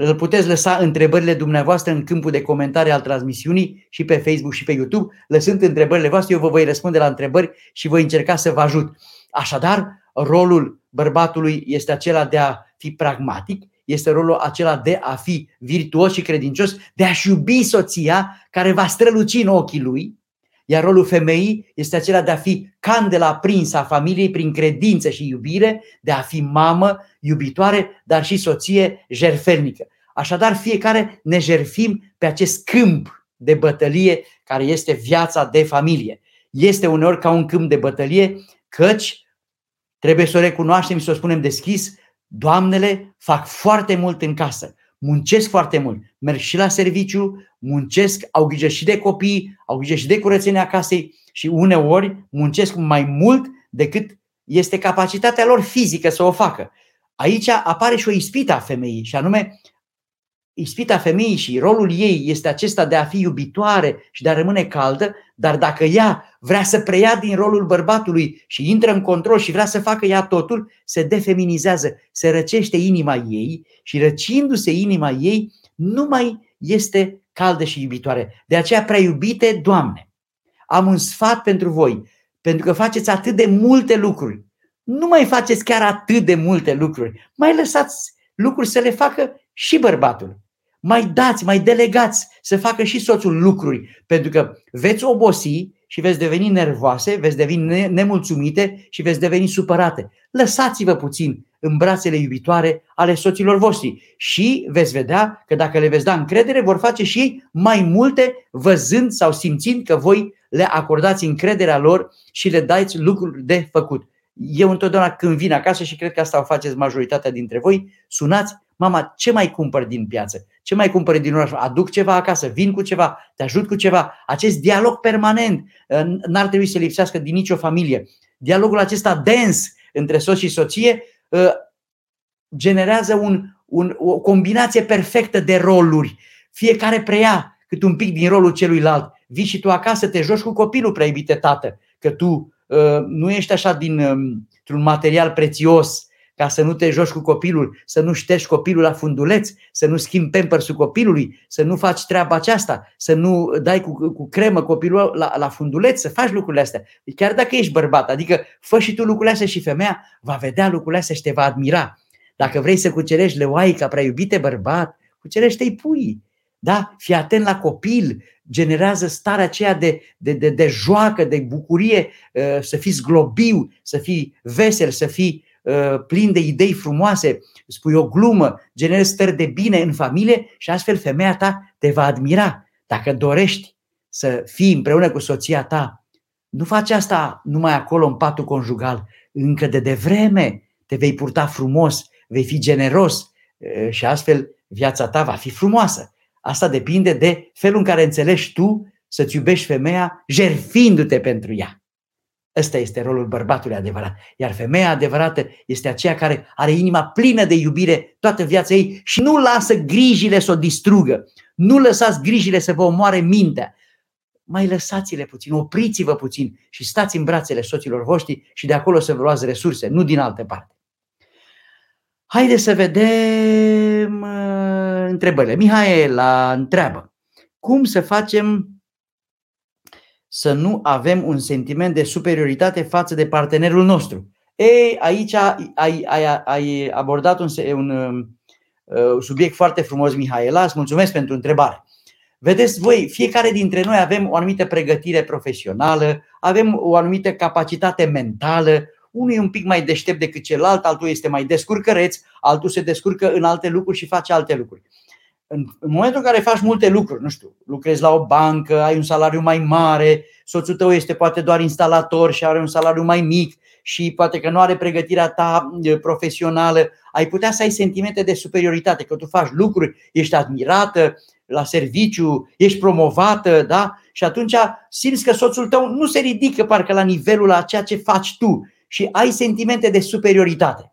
Îl puteți lăsa întrebările dumneavoastră în câmpul de comentarii al transmisiunii și pe Facebook și pe YouTube. Lăsând întrebările voastre, eu vă voi răspunde la întrebări și voi încerca să vă ajut. Așadar, rolul bărbatului este acela de a fi pragmatic, este rolul acela de a fi virtuos și credincios, de a-și iubi soția care va străluci în ochii lui, iar rolul femeii este acela de a fi candela aprinsă a familiei prin credință și iubire, de a fi mamă iubitoare, dar și soție jerfelnică. Așadar, fiecare ne jerfim pe acest câmp de bătălie care este viața de familie. Este uneori ca un câmp de bătălie, căci trebuie să o recunoaștem și să o spunem deschis, doamnele fac foarte mult în casă muncesc foarte mult, merg și la serviciu, muncesc, au grijă și de copii, au grijă și de curățenia casei și uneori muncesc mai mult decât este capacitatea lor fizică să o facă. Aici apare și o ispită a femeii și anume ispita femeii și rolul ei este acesta de a fi iubitoare și de a rămâne caldă, dar dacă ea vrea să preia din rolul bărbatului și intră în control și vrea să facă ea totul, se defeminizează, se răcește inima ei și răcindu-se inima ei, nu mai este caldă și iubitoare. De aceea, prea iubite, Doamne, am un sfat pentru voi, pentru că faceți atât de multe lucruri. Nu mai faceți chiar atât de multe lucruri, mai lăsați lucruri să le facă și bărbatul mai dați, mai delegați să facă și soțul lucruri, pentru că veți obosi și veți deveni nervoase, veți deveni nemulțumite și veți deveni supărate. Lăsați-vă puțin în brațele iubitoare ale soților voștri și veți vedea că dacă le veți da încredere, vor face și ei mai multe văzând sau simțind că voi le acordați încrederea lor și le dați lucruri de făcut. Eu întotdeauna când vin acasă și cred că asta o faceți majoritatea dintre voi, sunați Mama, ce mai cumpăr din piață? Ce mai cumpăr din oraș? Aduc ceva acasă, vin cu ceva, te ajut cu ceva. Acest dialog permanent n-ar trebui să lipsească din nicio familie. Dialogul acesta dens între soț și soție ă, generează un, un, o combinație perfectă de roluri. Fiecare preia cât un pic din rolul celuilalt. Vii și tu acasă, te joci cu copilul, prea iubite tată, că tu uh, nu ești așa din, um, un material prețios, ca să nu te joci cu copilul, să nu ștergi copilul la funduleț, să nu schimbi pampersul copilului, să nu faci treaba aceasta, să nu dai cu, cu cremă copilul la, la funduleț, să faci lucrurile astea. Chiar dacă ești bărbat, adică fă și tu lucrurile astea și femeia va vedea lucrurile astea și te va admira. Dacă vrei să cucerești leoaica prea iubite bărbat, cucerește-i pui. Da? Fii atent la copil, generează starea aceea de, de, de, de joacă, de bucurie, uh, să fii zglobiu, să fii vesel, să fii uh, plin de idei frumoase, spui o glumă, generezi stări de bine în familie și astfel femeia ta te va admira. Dacă dorești să fii împreună cu soția ta, nu faci asta numai acolo în patul conjugal, încă de devreme te vei purta frumos, vei fi generos uh, și astfel viața ta va fi frumoasă. Asta depinde de felul în care înțelegi tu să-ți iubești femeia jerfindu-te pentru ea. Ăsta este rolul bărbatului adevărat. Iar femeia adevărată este aceea care are inima plină de iubire toată viața ei și nu lasă grijile să o distrugă. Nu lăsați grijile să vă omoare mintea. Mai lăsați-le puțin, opriți-vă puțin și stați în brațele soților voștri și de acolo să vă luați resurse, nu din altă parte. Haideți să vedem uh, întrebările. Mihaela întreabă, cum să facem să nu avem un sentiment de superioritate față de partenerul nostru? Ei, aici ai, ai, ai, ai abordat un, un uh, subiect foarte frumos, Mihaela, îți mulțumesc pentru întrebare. Vedeți voi, fiecare dintre noi avem o anumită pregătire profesională, avem o anumită capacitate mentală, unul e un pic mai deștept decât celălalt, altul este mai descurcăreț, altul se descurcă în alte lucruri și face alte lucruri. În, în momentul în care faci multe lucruri, nu știu, lucrezi la o bancă, ai un salariu mai mare, soțul tău este poate doar instalator și are un salariu mai mic și poate că nu are pregătirea ta profesională, ai putea să ai sentimente de superioritate, că tu faci lucruri, ești admirată la serviciu, ești promovată, da? Și atunci simți că soțul tău nu se ridică parcă la nivelul la ceea ce faci tu și ai sentimente de superioritate.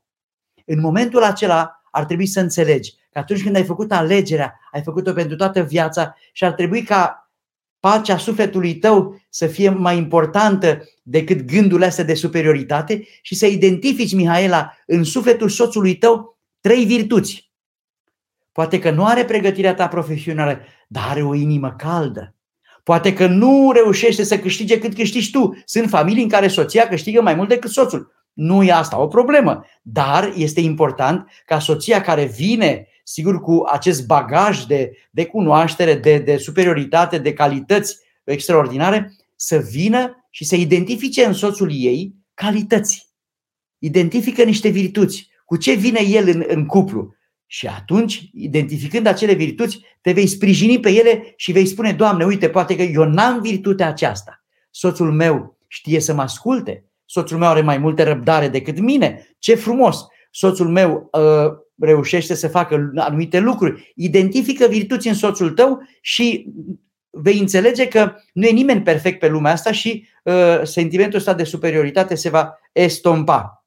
În momentul acela ar trebui să înțelegi că atunci când ai făcut alegerea, ai făcut-o pentru toată viața și ar trebui ca pacea sufletului tău să fie mai importantă decât gândurile astea de superioritate și să identifici, Mihaela, în sufletul soțului tău trei virtuți. Poate că nu are pregătirea ta profesională, dar are o inimă caldă. Poate că nu reușește să câștige cât câștigi tu. Sunt familii în care soția câștigă mai mult decât soțul. Nu e asta o problemă. Dar este important ca soția care vine, sigur, cu acest bagaj de, de cunoaștere, de, de superioritate, de calități extraordinare, să vină și să identifice în soțul ei calități. Identifică niște virtuți. Cu ce vine el în, în cuplu? Și atunci, identificând acele virtuți, te vei sprijini pe ele și vei spune, Doamne, uite, poate că eu n-am virtutea aceasta. Soțul meu știe să mă asculte, soțul meu are mai multă răbdare decât mine, ce frumos! Soțul meu uh, reușește să facă anumite lucruri. Identifică virtuți în soțul tău și vei înțelege că nu e nimeni perfect pe lumea asta și uh, sentimentul ăsta de superioritate se va estompa.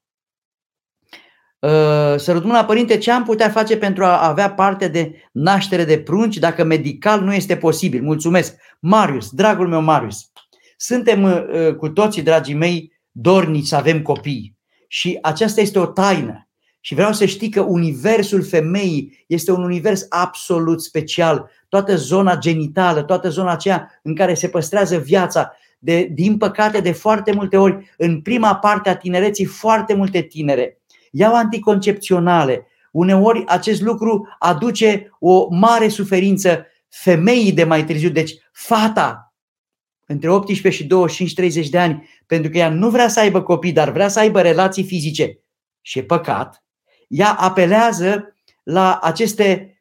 Uh, să la părinte, ce am putea face pentru a avea parte de naștere de prunci dacă medical nu este posibil? Mulțumesc. Marius, dragul meu Marius, suntem uh, cu toții, dragii mei, dornici să avem copii. Și aceasta este o taină. Și vreau să știi că universul femeii este un univers absolut special. Toată zona genitală, toată zona aceea în care se păstrează viața, de, din păcate, de foarte multe ori, în prima parte a tinereții, foarte multe tinere iau anticoncepționale. Uneori acest lucru aduce o mare suferință femeii de mai târziu, deci fata între 18 și 25-30 de ani, pentru că ea nu vrea să aibă copii, dar vrea să aibă relații fizice și e păcat, ea apelează la aceste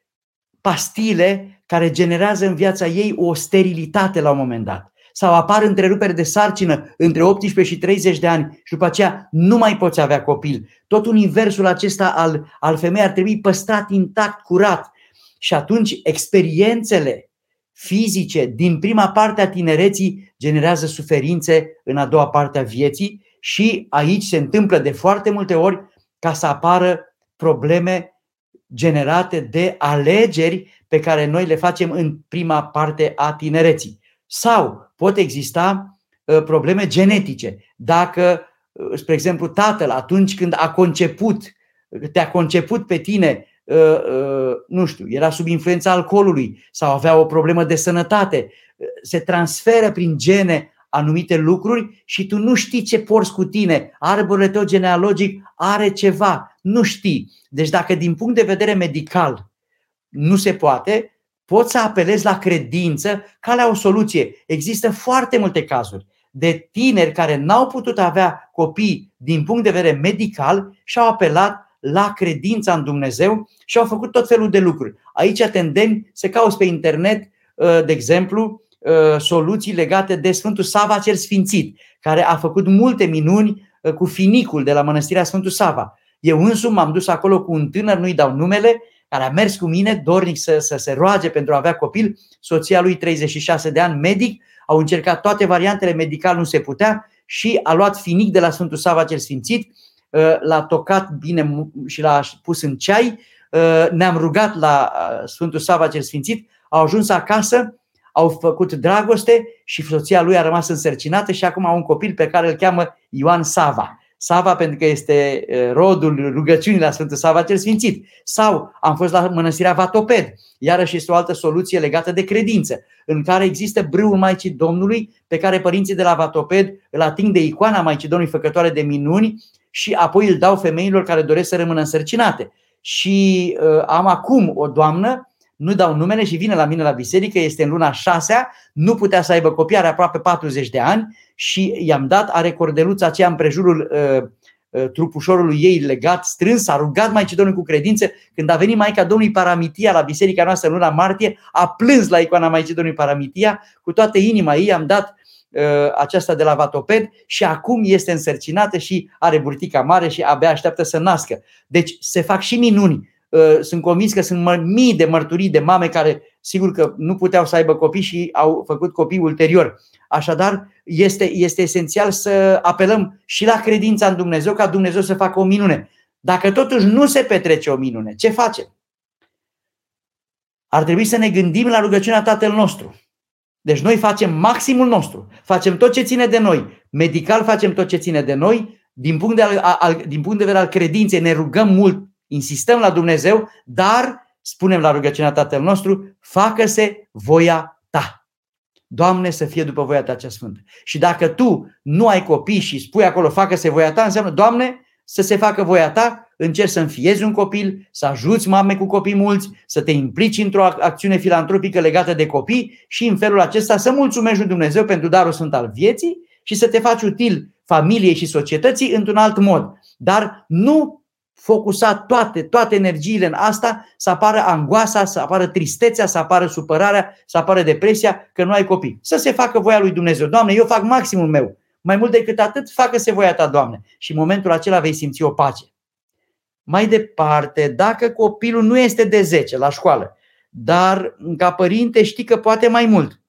pastile care generează în viața ei o sterilitate la un moment dat sau apar întreruperi de sarcină între 18 și 30 de ani și după aceea nu mai poți avea copil. Tot universul acesta al, al femeii ar trebui păstrat intact, curat. Și atunci experiențele fizice din prima parte a tinereții generează suferințe în a doua parte a vieții și aici se întâmplă de foarte multe ori ca să apară probleme generate de alegeri pe care noi le facem în prima parte a tinereții. Sau pot exista ă, probleme genetice. Dacă, ă, spre exemplu, tatăl atunci când a conceput, te-a conceput pe tine, ă, nu știu, era sub influența alcoolului sau avea o problemă de sănătate, se transferă prin gene anumite lucruri și tu nu știi ce porți cu tine. Arborele tău genealogic are ceva, nu știi. Deci dacă din punct de vedere medical nu se poate, poți să apelezi la credință ca la o soluție. Există foarte multe cazuri de tineri care n-au putut avea copii din punct de vedere medical și au apelat la credința în Dumnezeu și au făcut tot felul de lucruri. Aici te îndemn să cauți pe internet, uh, de exemplu, uh, soluții legate de Sfântul Sava cel Sfințit, care a făcut multe minuni uh, cu finicul de la Mănăstirea Sfântul Sava. Eu însumi m-am dus acolo cu un tânăr, nu-i dau numele, care a mers cu mine, dornic să, să se roage pentru a avea copil, soția lui 36 de ani, medic, au încercat toate variantele medicale, nu se putea și a luat finic de la Sfântul Sava cel Sfințit, uh, l-a tocat bine și l-a pus în ceai, uh, ne-am rugat la uh, Sfântul Sava cel Sfințit, au ajuns acasă, au făcut dragoste și soția lui a rămas însărcinată și acum au un copil pe care îl cheamă Ioan Sava. Sava pentru că este rodul rugăciunii la Sfântul Sava cel Sfințit. Sau am fost la mănăstirea Vatoped, iarăși este o altă soluție legată de credință, în care există brâul Maicii Domnului pe care părinții de la Vatoped îl ating de icoana Maicii Domnului făcătoare de minuni și apoi îl dau femeilor care doresc să rămână însărcinate. Și uh, am acum o doamnă nu dau numele și vine la mine la biserică, este în luna șasea, nu putea să aibă copii, are aproape 40 de ani și i-am dat, are cordeluța aceea împrejurul uh, uh, trupușorului ei legat, strâns, a rugat mai Domnului cu credință. Când a venit Maica Domnului Paramitia la biserica noastră în luna martie, a plâns la icoana Maicii Domnului Paramitia, cu toată inima ei am dat uh, aceasta de la Vatoped și acum este însărcinată și are burtica mare și abia așteaptă să nască. Deci se fac și minuni Uh, sunt convins că sunt mii de mărturii de mame care sigur că nu puteau să aibă copii și au făcut copii ulterior. Așadar, este, este esențial să apelăm și la credința în Dumnezeu ca Dumnezeu să facă o minune. Dacă totuși nu se petrece o minune, ce facem? Ar trebui să ne gândim la rugăciunea Tatăl nostru. Deci noi facem maximul nostru, facem tot ce ține de noi, medical facem tot ce ține de noi, din punct de, al, din punct de vedere al credinței ne rugăm mult insistăm la Dumnezeu, dar spunem la rugăciunea Tatăl nostru, facă-se voia ta. Doamne, să fie după voia ta cea sfântă. Și dacă tu nu ai copii și spui acolo, facă-se voia ta, înseamnă, Doamne, să se facă voia ta, încerci să înfiezi un copil, să ajuți mame cu copii mulți, să te implici într-o acțiune filantropică legată de copii și în felul acesta să mulțumești lui Dumnezeu pentru darul sfânt al vieții și să te faci util familiei și societății într-un alt mod. Dar nu focusa toate, toate energiile în asta, să apară angoasa, să apară tristețea, să apară supărarea, să apară depresia că nu ai copii. Să se facă voia lui Dumnezeu. Doamne, eu fac maximul meu. Mai mult decât atât, facă-se voia ta, Doamne. Și în momentul acela vei simți o pace. Mai departe, dacă copilul nu este de 10 la școală, dar ca părinte știi că poate mai mult,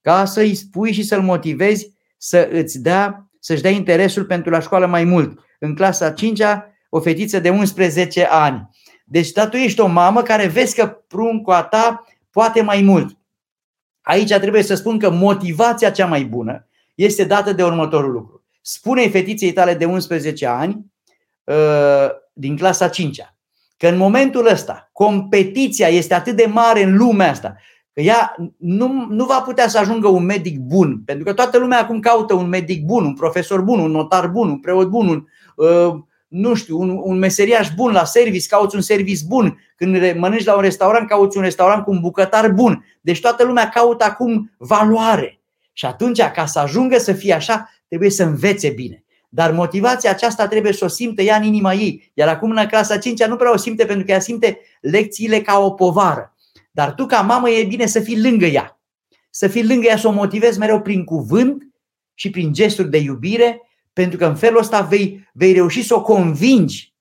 ca să-i spui și să-l motivezi să îți dea, să-și dea interesul pentru la școală mai mult. În clasa 5-a o fetiță de 11 ani. Deci, da, tu ești o mamă care vezi că pruncul ta poate mai mult. Aici trebuie să spun că motivația cea mai bună este dată de următorul lucru. Spune fetiței tale de 11 ani, uh, din clasa 5 că în momentul ăsta competiția este atât de mare în lumea asta, că ea nu, nu va putea să ajungă un medic bun, pentru că toată lumea acum caută un medic bun, un profesor bun, un notar bun, un preot bun, un, uh, nu știu, un, un meseriaș bun la service, cauți un service bun. Când mănânci la un restaurant, cauți un restaurant cu un bucătar bun. Deci toată lumea caută acum valoare. Și atunci, ca să ajungă să fie așa, trebuie să învețe bine. Dar motivația aceasta trebuie să o simtă ea în inima ei. Iar acum în clasa 5 nu prea o simte pentru că ea simte lecțiile ca o povară. Dar tu ca mamă e bine să fii lângă ea. Să fii lângă ea, să o motivezi mereu prin cuvânt și prin gesturi de iubire pentru că în felul ăsta vei, vei reuși să o convingi,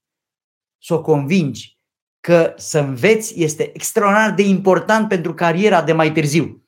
să o convingi că să înveți este extraordinar de important pentru cariera de mai târziu.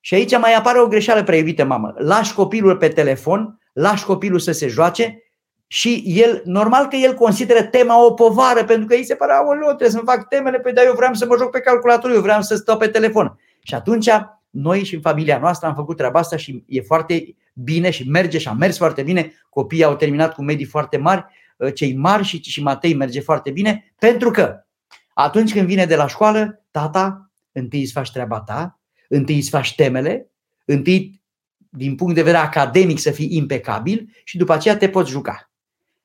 Și aici mai apare o greșeală prea iubită, mamă. Lași copilul pe telefon, lași copilul să se joace și el, normal că el consideră tema o povară, pentru că îi se pare, o trebuie să-mi fac temele, păi dar eu vreau să mă joc pe calculator, eu vreau să stau pe telefon. Și atunci noi și în familia noastră am făcut treaba asta și e foarte bine și merge și a mers foarte bine. Copiii au terminat cu medii foarte mari, ă, cei mari și, și Matei merge foarte bine, pentru că atunci când vine de la școală, tata, întâi îți faci treaba ta, întâi îți faci temele, întâi din punct de vedere academic să fii impecabil și după aceea te poți juca.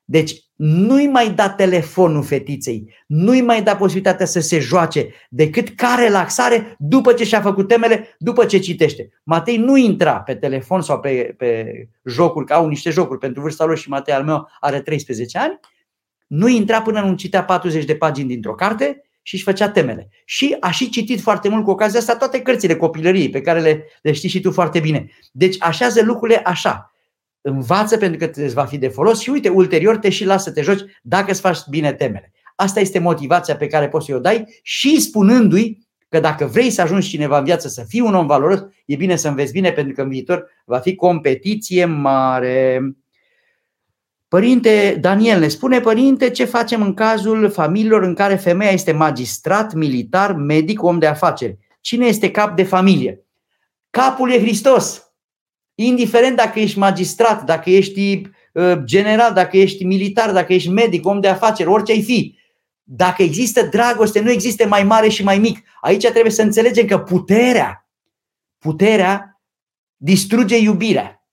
Deci nu-i mai da telefonul fetiței, nu-i mai da posibilitatea să se joace, decât ca relaxare după ce și-a făcut temele, după ce citește. Matei nu intra pe telefon sau pe, pe jocuri, că au niște jocuri pentru vârsta lor și Matei al meu are 13 ani, nu intra până nu citea 40 de pagini dintr-o carte și își făcea temele. Și a și citit foarte mult cu ocazia asta toate cărțile copilăriei pe care le, le știi și tu foarte bine. Deci așează lucrurile așa învață pentru că îți va fi de folos și uite, ulterior te și lasă să te joci dacă îți faci bine temele. Asta este motivația pe care poți să o dai și spunându-i că dacă vrei să ajungi cineva în viață să fii un om valoros, e bine să înveți bine pentru că în viitor va fi competiție mare. Părinte Daniel ne spune, părinte, ce facem în cazul familiilor în care femeia este magistrat, militar, medic, om de afaceri? Cine este cap de familie? Capul e Hristos. Indiferent dacă ești magistrat, dacă ești uh, general, dacă ești militar, dacă ești medic, om de afaceri, orice ai fi, dacă există dragoste, nu există mai mare și mai mic. Aici trebuie să înțelegem că puterea, puterea distruge iubirea.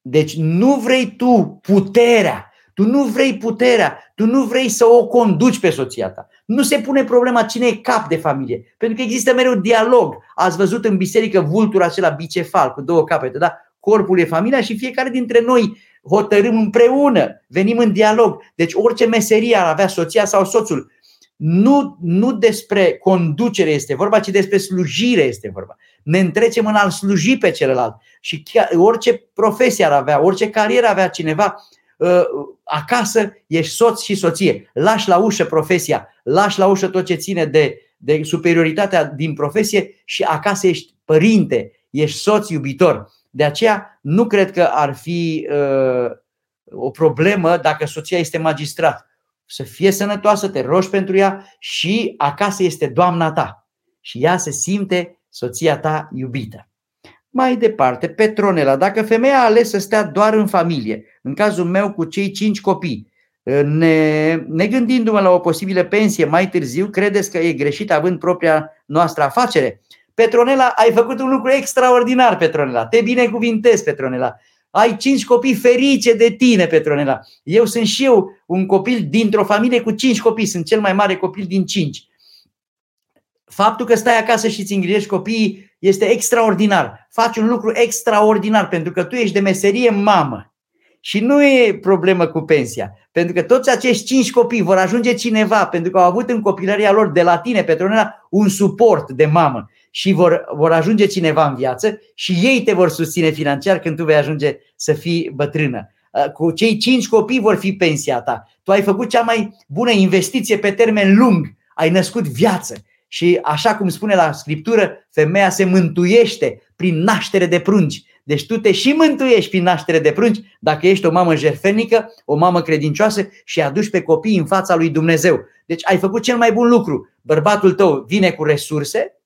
Deci nu vrei tu puterea, tu nu vrei puterea, tu nu vrei să o conduci pe soția ta. Nu se pune problema cine e cap de familie, pentru că există mereu dialog. Ați văzut în biserică vulturul acela bicefal cu două capete, da? Corpul e familia și fiecare dintre noi hotărâm împreună, venim în dialog. Deci orice meserie ar avea soția sau soțul, nu, nu despre conducere este vorba, ci despre slujire este vorba. Ne întrecem în a sluji pe celălalt. Și chiar, orice profesie ar avea, orice carieră avea cineva, ă, acasă ești soț și soție. Lași la ușă profesia, lași la ușă tot ce ține de, de superioritatea din profesie și acasă ești părinte, ești soț iubitor. De aceea nu cred că ar fi uh, o problemă dacă soția este magistrat. Să fie sănătoasă, te rogi pentru ea și acasă este doamna ta. Și ea se simte soția ta iubită. Mai departe, Petronela, dacă femeia a ales să stea doar în familie, în cazul meu cu cei cinci copii, ne, ne gândindu-mă la o posibilă pensie mai târziu, credeți că e greșit având propria noastră afacere? Petronela, ai făcut un lucru extraordinar, Petronela. Te binecuvintez, Petronela. Ai cinci copii ferice de tine, Petronela. Eu sunt și eu un copil dintr-o familie cu cinci copii. Sunt cel mai mare copil din cinci. Faptul că stai acasă și îți îngrijești copiii este extraordinar. Faci un lucru extraordinar pentru că tu ești de meserie mamă. Și nu e problemă cu pensia. Pentru că toți acești cinci copii vor ajunge cineva, pentru că au avut în copilăria lor de la tine, Petronela, un suport de mamă și vor, vor ajunge cineva în viață și ei te vor susține financiar când tu vei ajunge să fii bătrână. Uh, cu cei cinci copii vor fi pensia ta. Tu ai făcut cea mai bună investiție pe termen lung. Ai născut viață. Și așa cum spune la Scriptură, femeia se mântuiește prin naștere de prunci. Deci tu te și mântuiești prin naștere de prunci dacă ești o mamă jertfenică, o mamă credincioasă și aduci pe copii în fața lui Dumnezeu. Deci ai făcut cel mai bun lucru. Bărbatul tău vine cu resurse,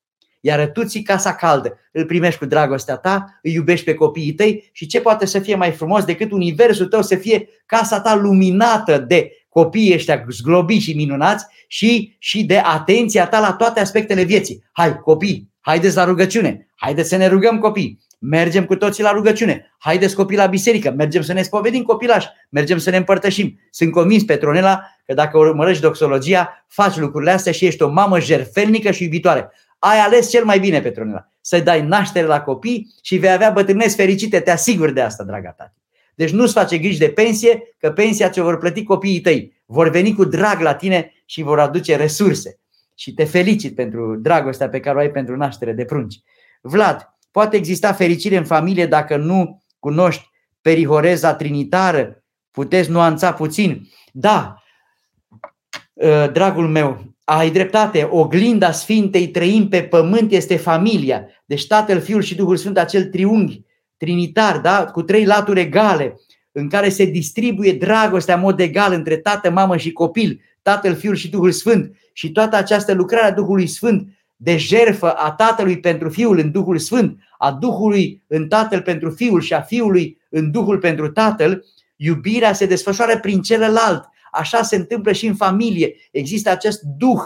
iar tu ții casa caldă, îl primești cu dragostea ta, îi iubești pe copiii tăi și ce poate să fie mai frumos decât universul tău să fie casa ta luminată de copiii ăștia zglobiți și minunați și, și de atenția ta la toate aspectele vieții. Hai, copii, haideți la rugăciune, haideți să ne rugăm copii, mergem cu toții la rugăciune, haideți copii la biserică, mergem să ne spovedim copilași, mergem să ne împărtășim. Sunt convins, Petronela, că dacă urmărești doxologia, faci lucrurile astea și ești o mamă jerfelnică și iubitoare ai ales cel mai bine, Petronila. Să dai naștere la copii și vei avea bătrâneți fericite, te asigur de asta, draga tati. Deci nu-ți face griji de pensie, că pensia ți-o vor plăti copiii tăi. Vor veni cu drag la tine și vor aduce resurse. Și te felicit pentru dragostea pe care o ai pentru naștere de prunci. Vlad, poate exista fericire în familie dacă nu cunoști perihoreza trinitară? Puteți nuanța puțin? Da, ă, dragul meu, ai dreptate, oglinda Sfintei trăim pe pământ este familia. Deci Tatăl, Fiul și Duhul Sfânt, acel triunghi trinitar, da? cu trei laturi egale, în care se distribuie dragostea în mod egal între tată, mamă și copil, Tatăl, Fiul și Duhul Sfânt. Și toată această lucrare a Duhului Sfânt de jerfă a Tatălui pentru Fiul în Duhul Sfânt, a Duhului în Tatăl pentru Fiul și a Fiului în Duhul pentru Tatăl, iubirea se desfășoară prin celălalt Așa se întâmplă și în familie. Există acest duh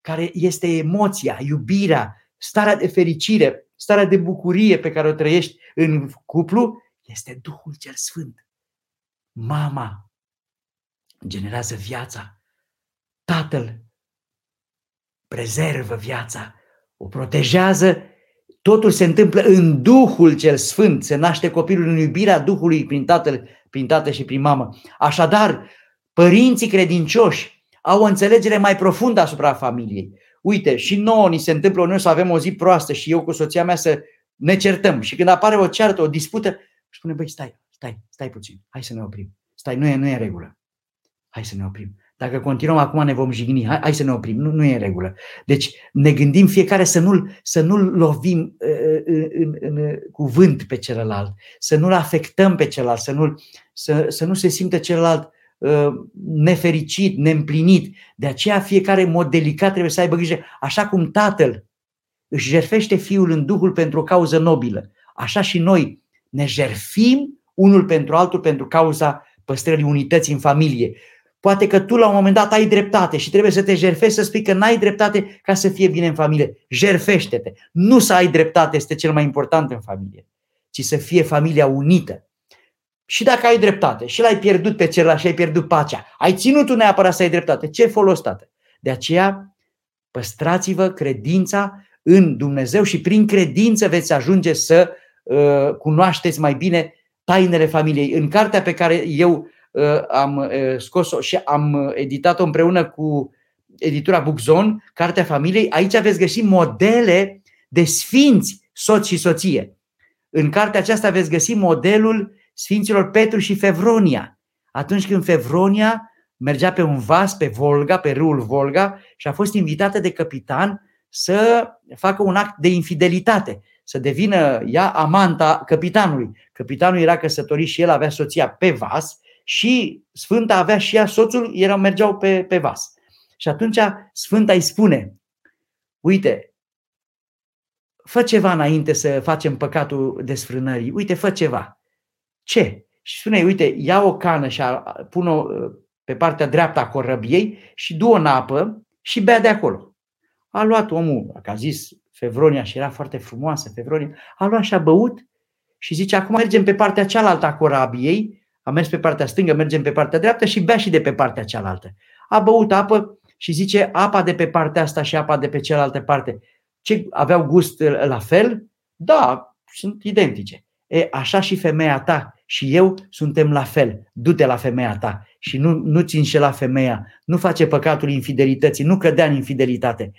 care este emoția, iubirea, starea de fericire, starea de bucurie pe care o trăiești în cuplu, este Duhul cel Sfânt. Mama generează viața. Tatăl prezervă viața, o protejează, totul se întâmplă în Duhul cel Sfânt, se naște copilul în iubirea Duhului prin tatăl, prin tată și prin mamă. Așadar, părinții credincioși au o înțelegere mai profundă asupra familiei. Uite, și nouă ni se întâmplă uneori să avem o zi proastă și eu cu soția mea să ne certăm. Și când apare o ceartă, o dispută, spune, băi, stai, stai, stai puțin, hai să ne oprim. Stai, nu e, nu e în regulă. Hai să ne oprim. Dacă continuăm acum ne vom jigni, hai, hai să ne oprim, nu, nu e în regulă. Deci ne gândim fiecare să nu-l, să nu lovim uh, în, în, în cuvânt pe celălalt, să nu-l afectăm pe celălalt, să, nu să, să nu se simtă celălalt uh, nefericit, neîmplinit. De aceea fiecare mod delicat trebuie să aibă grijă, așa cum tatăl își jerfește fiul în Duhul pentru o cauză nobilă, așa și noi ne jerfim unul pentru altul pentru cauza păstrării unității în familie. Poate că tu la un moment dat ai dreptate și trebuie să te jerfești să spui că n-ai dreptate ca să fie bine în familie. Jerfește-te. Nu să ai dreptate este cel mai important în familie, ci să fie familia unită. Și dacă ai dreptate și l-ai pierdut pe celălalt și ai pierdut pacea, ai ținut tu neapărat să ai dreptate, ce folos, tată? De aceea, păstrați-vă credința în Dumnezeu și prin credință veți ajunge să uh, cunoașteți mai bine tainele familiei. În cartea pe care eu uh, am uh, scos-o și am editat-o împreună cu editura Buxon, Cartea Familiei, aici veți găsi modele de sfinți soț și soție. În cartea aceasta veți găsi modelul sfinților Petru și Fevronia. Atunci când Fevronia mergea pe un vas pe Volga, pe râul Volga și a fost invitată de capitan să facă un act de infidelitate, să devină ea amanta capitanului. Capitanul era căsătorit și el avea soția pe vas și Sfânta avea și ea soțul, erau, mergeau pe, pe vas. Și atunci Sfânta îi spune, uite, fă ceva înainte să facem păcatul desfrânării, uite, fă ceva. Ce? Și spune, uite, ia o cană și pun-o pe partea dreaptă a corăbiei și du-o în apă și bea de acolo. A luat omul, că a zis Fevronia și era foarte frumoasă Fevronia, a luat și a băut și zice, acum mergem pe partea cealaltă a corabiei, a mers pe partea stângă, mergem pe partea dreaptă și bea și de pe partea cealaltă. A băut apă și zice, apa de pe partea asta și apa de pe cealaltă parte, ce aveau gust la fel? Da, sunt identice. E, așa și femeia ta și eu suntem la fel. Du-te la femeia ta și nu, nu-ți înșela femeia, nu face păcatul infidelității, nu cădea în infidelitate.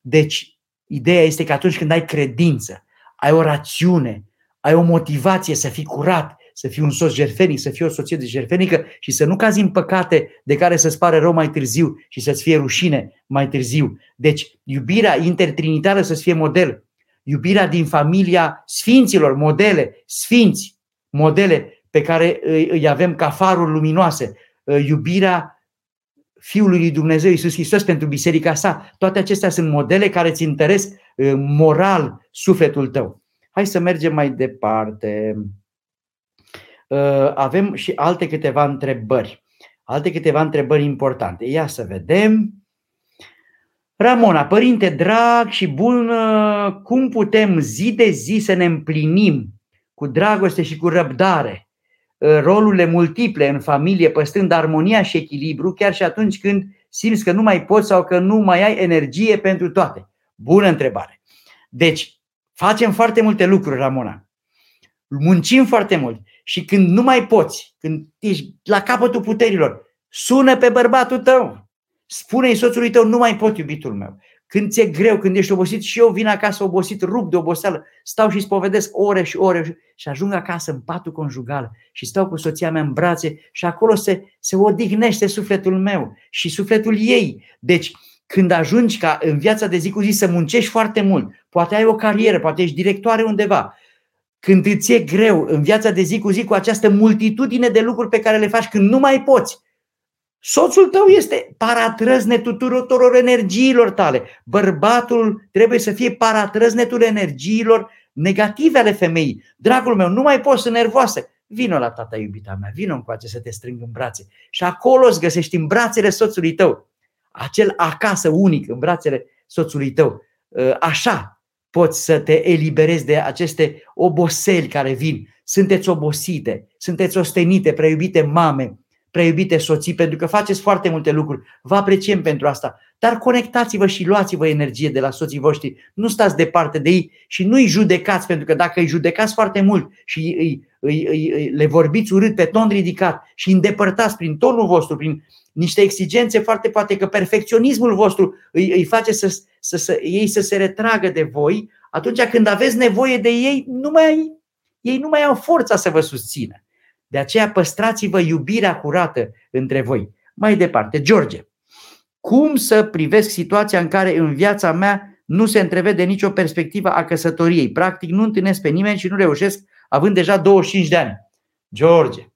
Deci, ideea este că atunci când ai credință, ai o rațiune, ai o motivație să fii curat, să fii un soț jerfenic, să fii o societate jerfenică și să nu cazi în păcate de care să-ți pare rău mai târziu și să-ți fie rușine mai târziu. Deci, iubirea intertrinitară să-ți fie model. Iubirea din familia sfinților, modele, sfinți, modele pe care îi avem ca faruri luminoase. Iubirea Fiului lui Dumnezeu Iisus Hristos pentru biserica sa. Toate acestea sunt modele care îți întăresc uh, moral sufletul tău. Hai să mergem mai departe. Uh, avem și alte câteva întrebări. Alte câteva întrebări importante. Ia să vedem. Ramona, părinte drag și bun, cum putem zi de zi să ne împlinim cu dragoste și cu răbdare Uh, rolurile multiple în familie, păstrând armonia și echilibru, chiar și atunci când simți că nu mai poți sau că nu mai ai energie pentru toate? Bună întrebare. Deci, facem foarte multe lucruri, Ramona. Muncim foarte mult. Și când nu mai poți, când ești la capătul puterilor, sună pe bărbatul tău. Spune-i soțului tău, nu mai pot, iubitul meu. Când ți-e greu, când ești obosit și eu vin acasă obosit, rup de oboseală, stau și spovedesc ore și ore și ajung acasă în patul conjugal și stau cu soția mea în brațe și acolo se, se odihnește sufletul meu și sufletul ei. Deci, când ajungi ca în viața de zi cu zi să muncești foarte mult, poate ai o carieră, poate ești directoare undeva, când îți e greu în viața de zi cu zi cu această multitudine de lucruri pe care le faci când nu mai poți, Soțul tău este paratrăznetul tuturor energiilor tale. Bărbatul trebuie să fie paratrăznetul energiilor negative ale femeii. Dragul meu, nu mai poți să nervoasă. Vino la tata iubita mea, vino încoace să te strâng în brațe. Și acolo îți găsești în brațele soțului tău. Acel acasă unic în brațele soțului tău. Ă, așa poți să te eliberezi de aceste oboseli care vin. Sunteți obosite, sunteți ostenite, preiubite mame, preiubite soții, pentru că faceți foarte multe lucruri. Vă apreciem pentru asta. Dar conectați-vă și luați-vă energie de la soții voștri. Nu stați departe de ei și nu-i judecați, pentru că dacă îi judecați foarte mult și îi, îi, îi, îi, le vorbiți urât pe ton ridicat și îndepărtați prin tonul vostru, prin niște exigențe foarte poate că perfecționismul vostru îi, îi face să, să, să, ei să se retragă de voi, atunci când aveți nevoie de ei, nu mai, ei nu mai au forța să vă susțină. De aceea păstrați-vă iubirea curată între voi. Mai departe, George. Cum să privesc situația în care în viața mea nu se întrevede nicio perspectivă a căsătoriei? Practic nu întâlnesc pe nimeni și nu reușesc având deja 25 de ani. George,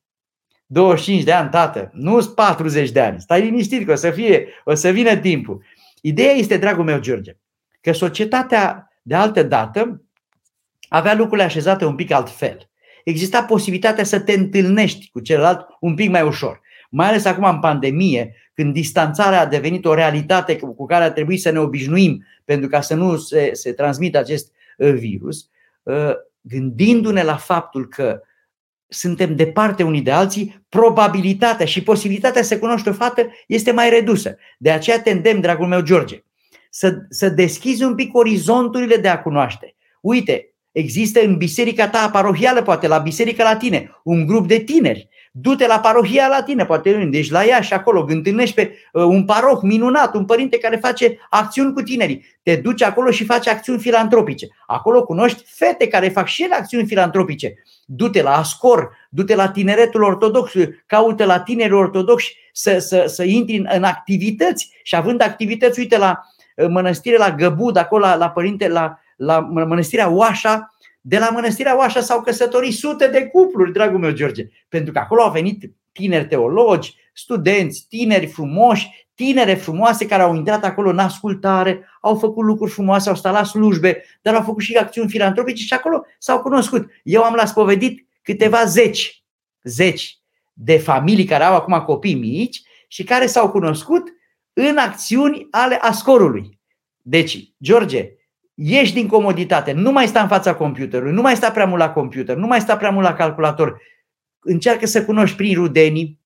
25 de ani, tată, nu 40 de ani. Stai liniștit că o să fie, o să vină timpul. Ideea este, dragul meu George, că societatea de altă dată avea lucrurile așezate un pic altfel. Exista posibilitatea să te întâlnești cu celălalt un pic mai ușor. Mai ales acum în pandemie, când distanțarea a devenit o realitate cu care a trebuit să ne obișnuim pentru ca să nu se, se transmită acest uh, virus, uh, gândindu-ne la faptul că suntem departe unii de alții, probabilitatea și posibilitatea să cunoști o fată este mai redusă. De aceea te îndemn, dragul meu George, să, să deschizi un pic orizonturile de a cunoaște. Uite, există în biserica ta parohială, poate la biserica la tine, un grup de tineri. Du-te la parohia la tine, poate deci la ea și acolo, întâlnești pe uh, un paroh minunat, un părinte care face acțiuni cu tinerii. Te duci acolo și faci acțiuni filantropice. Acolo cunoști fete care fac și ele acțiuni filantropice. Du-te la Ascor, du-te la tineretul ortodox, caută la tineri ortodoxi să, să, să intri în, în activități și având activități, uite la uh, mănăstire la Găbud, acolo la, la părinte, la, la mănăstirea Oașa, de la mănăstirea Oașa s-au căsătorit sute de cupluri, dragul meu George, pentru că acolo au venit tineri teologi, studenți, tineri frumoși, tinere frumoase care au intrat acolo în ascultare, au făcut lucruri frumoase, au stat la slujbe, dar au făcut și acțiuni filantropice și acolo s-au cunoscut. Eu am la spovedit câteva zeci, zeci de familii care au acum copii mici și care s-au cunoscut în acțiuni ale ascorului. Deci, George, ieși din comoditate, nu mai sta în fața computerului, nu mai sta prea mult la computer, nu mai sta prea mult la calculator. Încearcă să cunoști prin rudenii,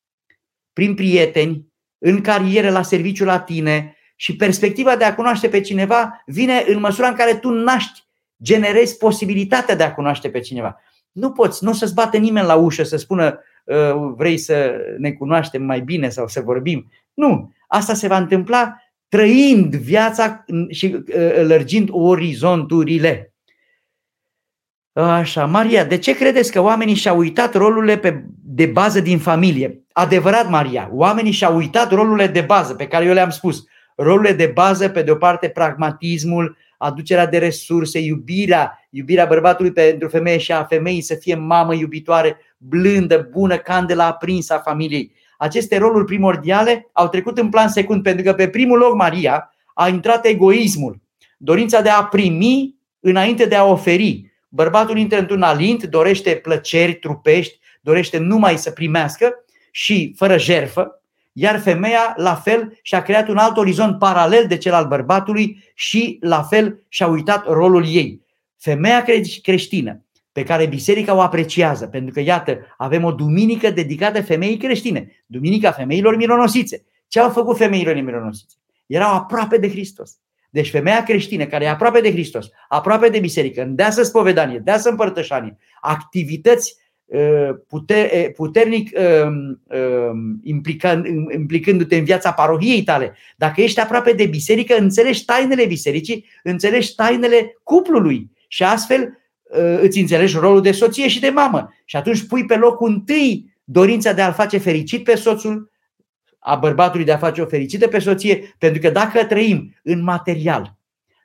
prin prieteni, în carieră, la serviciu la tine și perspectiva de a cunoaște pe cineva vine în măsura în care tu naști, generezi posibilitatea de a cunoaște pe cineva. Nu poți, nu o să-ți bate nimeni la ușă să spună ă, vrei să ne cunoaștem mai bine sau să vorbim. Nu, asta se va întâmpla trăind viața și uh, lărgind orizonturile. Așa, Maria, de ce credeți că oamenii și-au uitat rolurile pe, de bază din familie? Adevărat, Maria, oamenii și-au uitat rolurile de bază pe care eu le-am spus. Rolurile de bază, pe de o parte, pragmatismul, aducerea de resurse, iubirea, iubirea bărbatului pentru femeie și a femeii să fie mamă iubitoare, blândă, bună, candela aprinsă a familiei aceste roluri primordiale au trecut în plan secund, pentru că pe primul loc Maria a intrat egoismul, dorința de a primi înainte de a oferi. Bărbatul intră într-un alint, dorește plăceri trupești, dorește numai să primească și fără jerfă, iar femeia la fel și-a creat un alt orizont paralel de cel al bărbatului și la fel și-a uitat rolul ei. Femeia creștină pe care biserica o apreciază, pentru că, iată, avem o duminică dedicată femeii creștine, Duminica femeilor mironosițe. Ce au făcut femeilor mironosițe? Erau aproape de Hristos. Deci femeia creștină care e aproape de Hristos, aproape de biserică, deasă spovedanie, deasă împărtășanie, activități uh, puternic um, um, implicându-te în viața parohiei tale. Dacă ești aproape de biserică, înțelegi tainele bisericii, înțelegi tainele cuplului și astfel Uh, îți înțelegi rolul de soție și de mamă. Și atunci pui pe locul întâi dorința de a-l face fericit pe soțul, a bărbatului de a face o fericită pe soție, pentru că dacă trăim în material,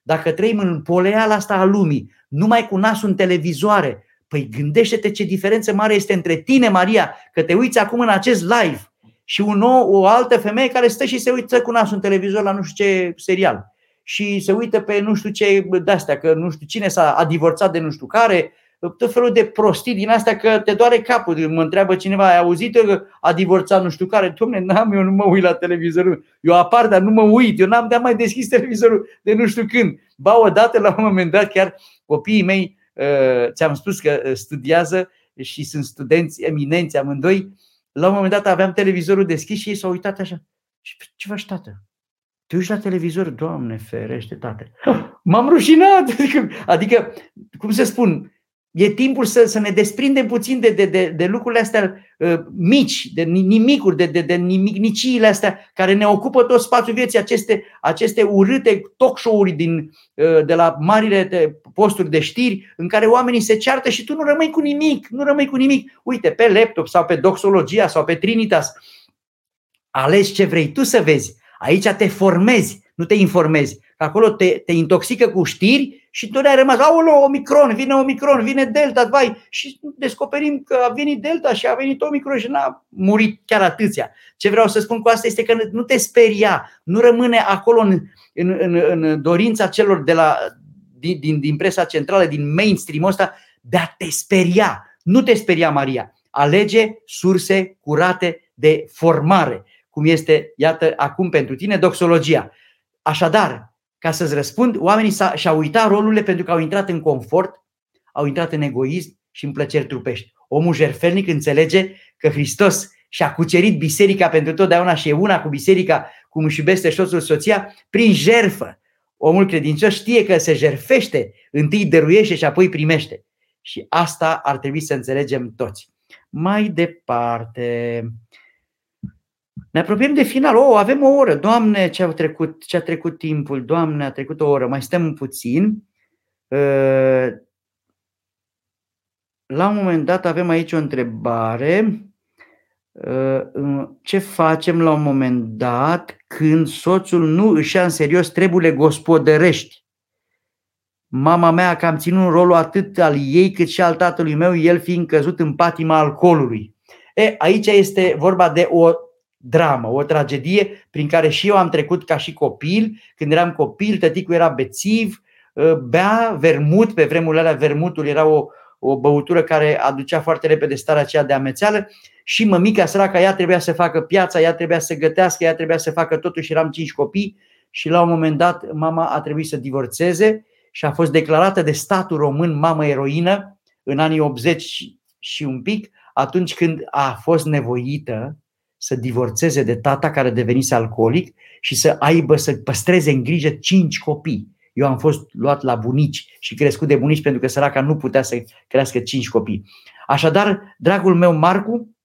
dacă trăim în poleala asta a lumii, numai cu nasul în televizoare, păi gândește-te ce diferență mare este între tine, Maria, că te uiți acum în acest live și un nou, o altă femeie care stă și se uită cu nasul în televizor la nu știu ce serial și se uită pe nu știu ce de-astea, că nu știu cine s-a a divorțat de nu știu care, tot felul de prostii din astea că te doare capul. Mă întreabă cineva, ai auzit că a divorțat nu știu care? Domne, n-am, eu nu mă uit la televizor. Eu apar, dar nu mă uit. Eu n-am de mai deschis televizorul de nu știu când. Ba, odată, la un moment dat, chiar copiii mei, uh, ți-am spus că uh, studiază și sunt studenți eminenți amândoi, la un moment dat aveam televizorul deschis și ei s-au uitat așa. Ce, ce faci, tată? Te uiți la televizor? Doamne ferește, tată. M-am rușinat. Adică, adică, cum să spun, e timpul să, să ne desprindem puțin de, de, de, de lucrurile astea uh, mici, de nimicuri, de, de, de nimicniciile astea care ne ocupă tot spațiul vieții, aceste, aceste urâte talk show-uri din, uh, de la marile de posturi de știri în care oamenii se ceartă și tu nu rămâi cu nimic, nu rămâi cu nimic. Uite, pe laptop sau pe Doxologia sau pe Trinitas, alegi ce vrei tu să vezi. Aici te formezi, nu te informezi. Acolo te, te intoxică cu știri și tu ai rămas, aolo, Omicron, vine Omicron, vine Delta, vai, și descoperim că a venit Delta și a venit Omicron și n-a murit chiar atâția. Ce vreau să spun cu asta este că nu te speria, nu rămâne acolo în, în, în, în dorința celor de la, din, din, din presa centrală, din mainstream-ul ăsta, de a te speria. Nu te speria, Maria. Alege surse curate de formare, cum este, iată, acum pentru tine, doxologia. Așadar, ca să-ți răspund, oamenii și-au uitat rolurile pentru că au intrat în confort, au intrat în egoism și în plăceri trupești. Omul jerfelnic înțelege că Hristos și-a cucerit biserica pentru totdeauna și e una cu biserica, cum își iubește soțul soția, prin jerfă. Omul credincios știe că se jerfește, întâi dăruiește și apoi primește. Și asta ar trebui să înțelegem toți. Mai departe, ne apropiem de final. Oh, avem o oră. Doamne, ce a trecut, ce a trecut timpul. Doamne, a trecut o oră. Mai stăm puțin. Uh, la un moment dat avem aici o întrebare. Uh, ce facem la un moment dat când soțul nu își ia în serios treburile gospodărești? Mama mea că am ținut un rol atât al ei cât și al tatălui meu, el fiind căzut în patima alcoolului. E, aici este vorba de o dramă, o tragedie prin care și eu am trecut ca și copil. Când eram copil, tăticul era bețiv, ă, bea vermut, pe vremurile alea vermutul era o, o băutură care aducea foarte repede starea aceea de amețeală și mămica săraca, ea trebuia să facă piața, ea trebuia să gătească, ea trebuia să facă totul și eram cinci copii și la un moment dat mama a trebuit să divorțeze și a fost declarată de statul român mamă eroină în anii 80 și un pic, atunci când a fost nevoită să divorțeze de tata care devenise alcoolic și să aibă, să păstreze în grijă cinci copii. Eu am fost luat la bunici și crescut de bunici pentru că săraca nu putea să crească cinci copii. Așadar, dragul meu Marcu,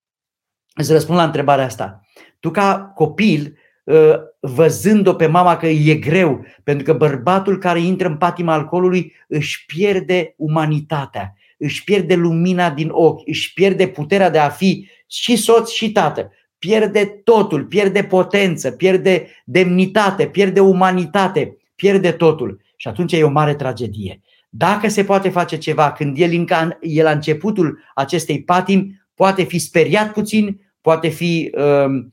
îți răspund la întrebarea asta. Tu ca copil, ă, văzând-o pe mama că e greu, pentru că bărbatul care intră în patima alcoolului își pierde umanitatea, își pierde lumina din ochi, își pierde puterea de a fi și soț și tată pierde totul, pierde potență, pierde demnitate, pierde umanitate, pierde totul. Și atunci e o mare tragedie. Dacă se poate face ceva când el, încă, el la începutul acestei patimi, poate fi speriat puțin, poate fi uh,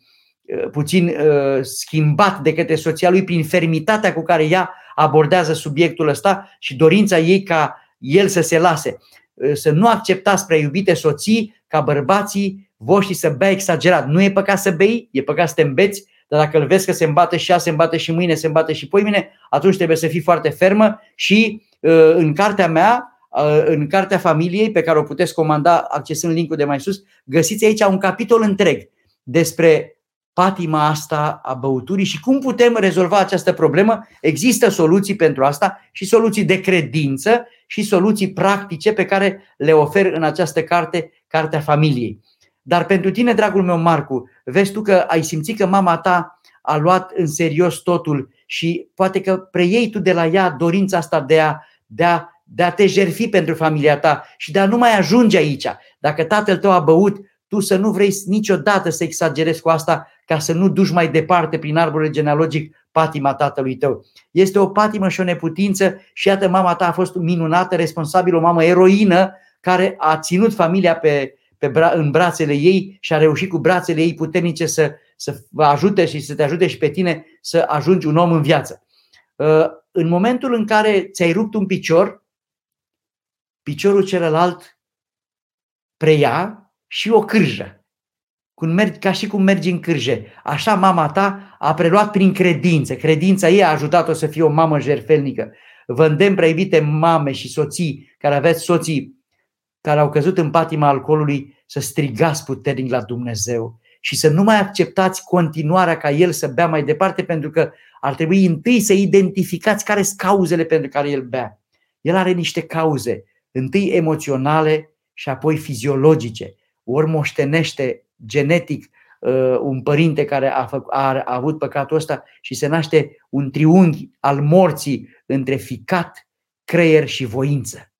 puțin uh, schimbat de către soția lui prin fermitatea cu care ea abordează subiectul ăsta și dorința ei ca el să se lase. Uh, să nu acceptați prea iubite soții ca bărbații voștri să bea exagerat. Nu e păcat să bei, e păcat să te îmbeți, dar dacă îl vezi că se îmbate și ea, se îmbate și mâine, se îmbate și poimine, atunci trebuie să fii foarte fermă și uh, în cartea mea, uh, în cartea familiei pe care o puteți comanda accesând linkul de mai sus, găsiți aici un capitol întreg despre patima asta a băuturii și cum putem rezolva această problemă. Există soluții pentru asta și soluții de credință și soluții practice pe care le ofer în această carte, Cartea Familiei. Dar pentru tine, dragul meu Marcu, vezi tu că ai simțit că mama ta a luat în serios totul și poate că preiei tu de la ea dorința asta de a, de a, de a te jerfi pentru familia ta și de a nu mai ajunge aici. Dacă tatăl tău a băut, tu să nu vrei niciodată să exagerezi cu asta ca să nu duci mai departe prin arborul genealogic patima tatălui tău. Este o patimă și o neputință și iată mama ta a fost minunată, responsabilă, o mamă eroină care a ținut familia pe, pe bra- în brațele ei și a reușit cu brațele ei puternice să, să vă ajute și să te ajute și pe tine să ajungi un om în viață. Uh, în momentul în care ți-ai rupt un picior, piciorul celălalt preia și o cârjă. Cum mergi, ca și cum mergi în cârje. Așa mama ta a preluat prin credință. Credința ei a ajutat-o să fie o mamă jerfelnică. Vă îndemn, prea mame și soții care aveți soții care au căzut în patima alcoolului să strigați puternic la Dumnezeu și să nu mai acceptați continuarea ca el să bea mai departe, pentru că ar trebui întâi să identificați care sunt cauzele pentru care el bea. El are niște cauze, întâi emoționale și apoi fiziologice. Ori moștenește genetic uh, un părinte care a, fă, a, a avut păcatul ăsta și se naște un triunghi al morții între ficat, creier și voință.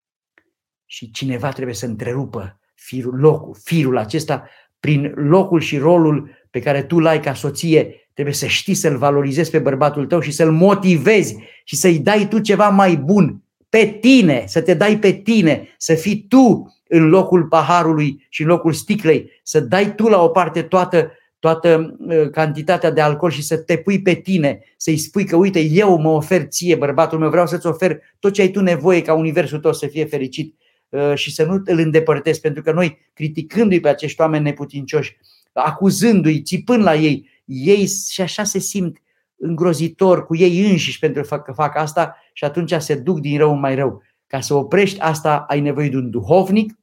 Și cineva trebuie să întrerupă firul, locul, firul acesta prin locul și rolul pe care tu l-ai ca soție, trebuie să știi să-l valorizezi pe bărbatul tău și să-l motivezi și să-i dai tu ceva mai bun pe tine, să te dai pe tine, să fii tu în locul paharului și în locul sticlei, să dai tu la o parte toată, toată uh, cantitatea de alcool și să te pui pe tine, să-i spui că uite, eu mă ofer ție, bărbatul meu, vreau să-ți ofer tot ce ai tu nevoie ca universul tău să fie fericit. uh, și să nu îl îndepărtezi, pentru că noi, criticându-i pe acești oameni neputincioși, acuzându-i, țipând la ei, ei și așa se simt îngrozitor cu ei înșiși pentru că fac asta și atunci se duc din rău în mai rău. Ca să oprești asta, ai nevoie de un duhovnic,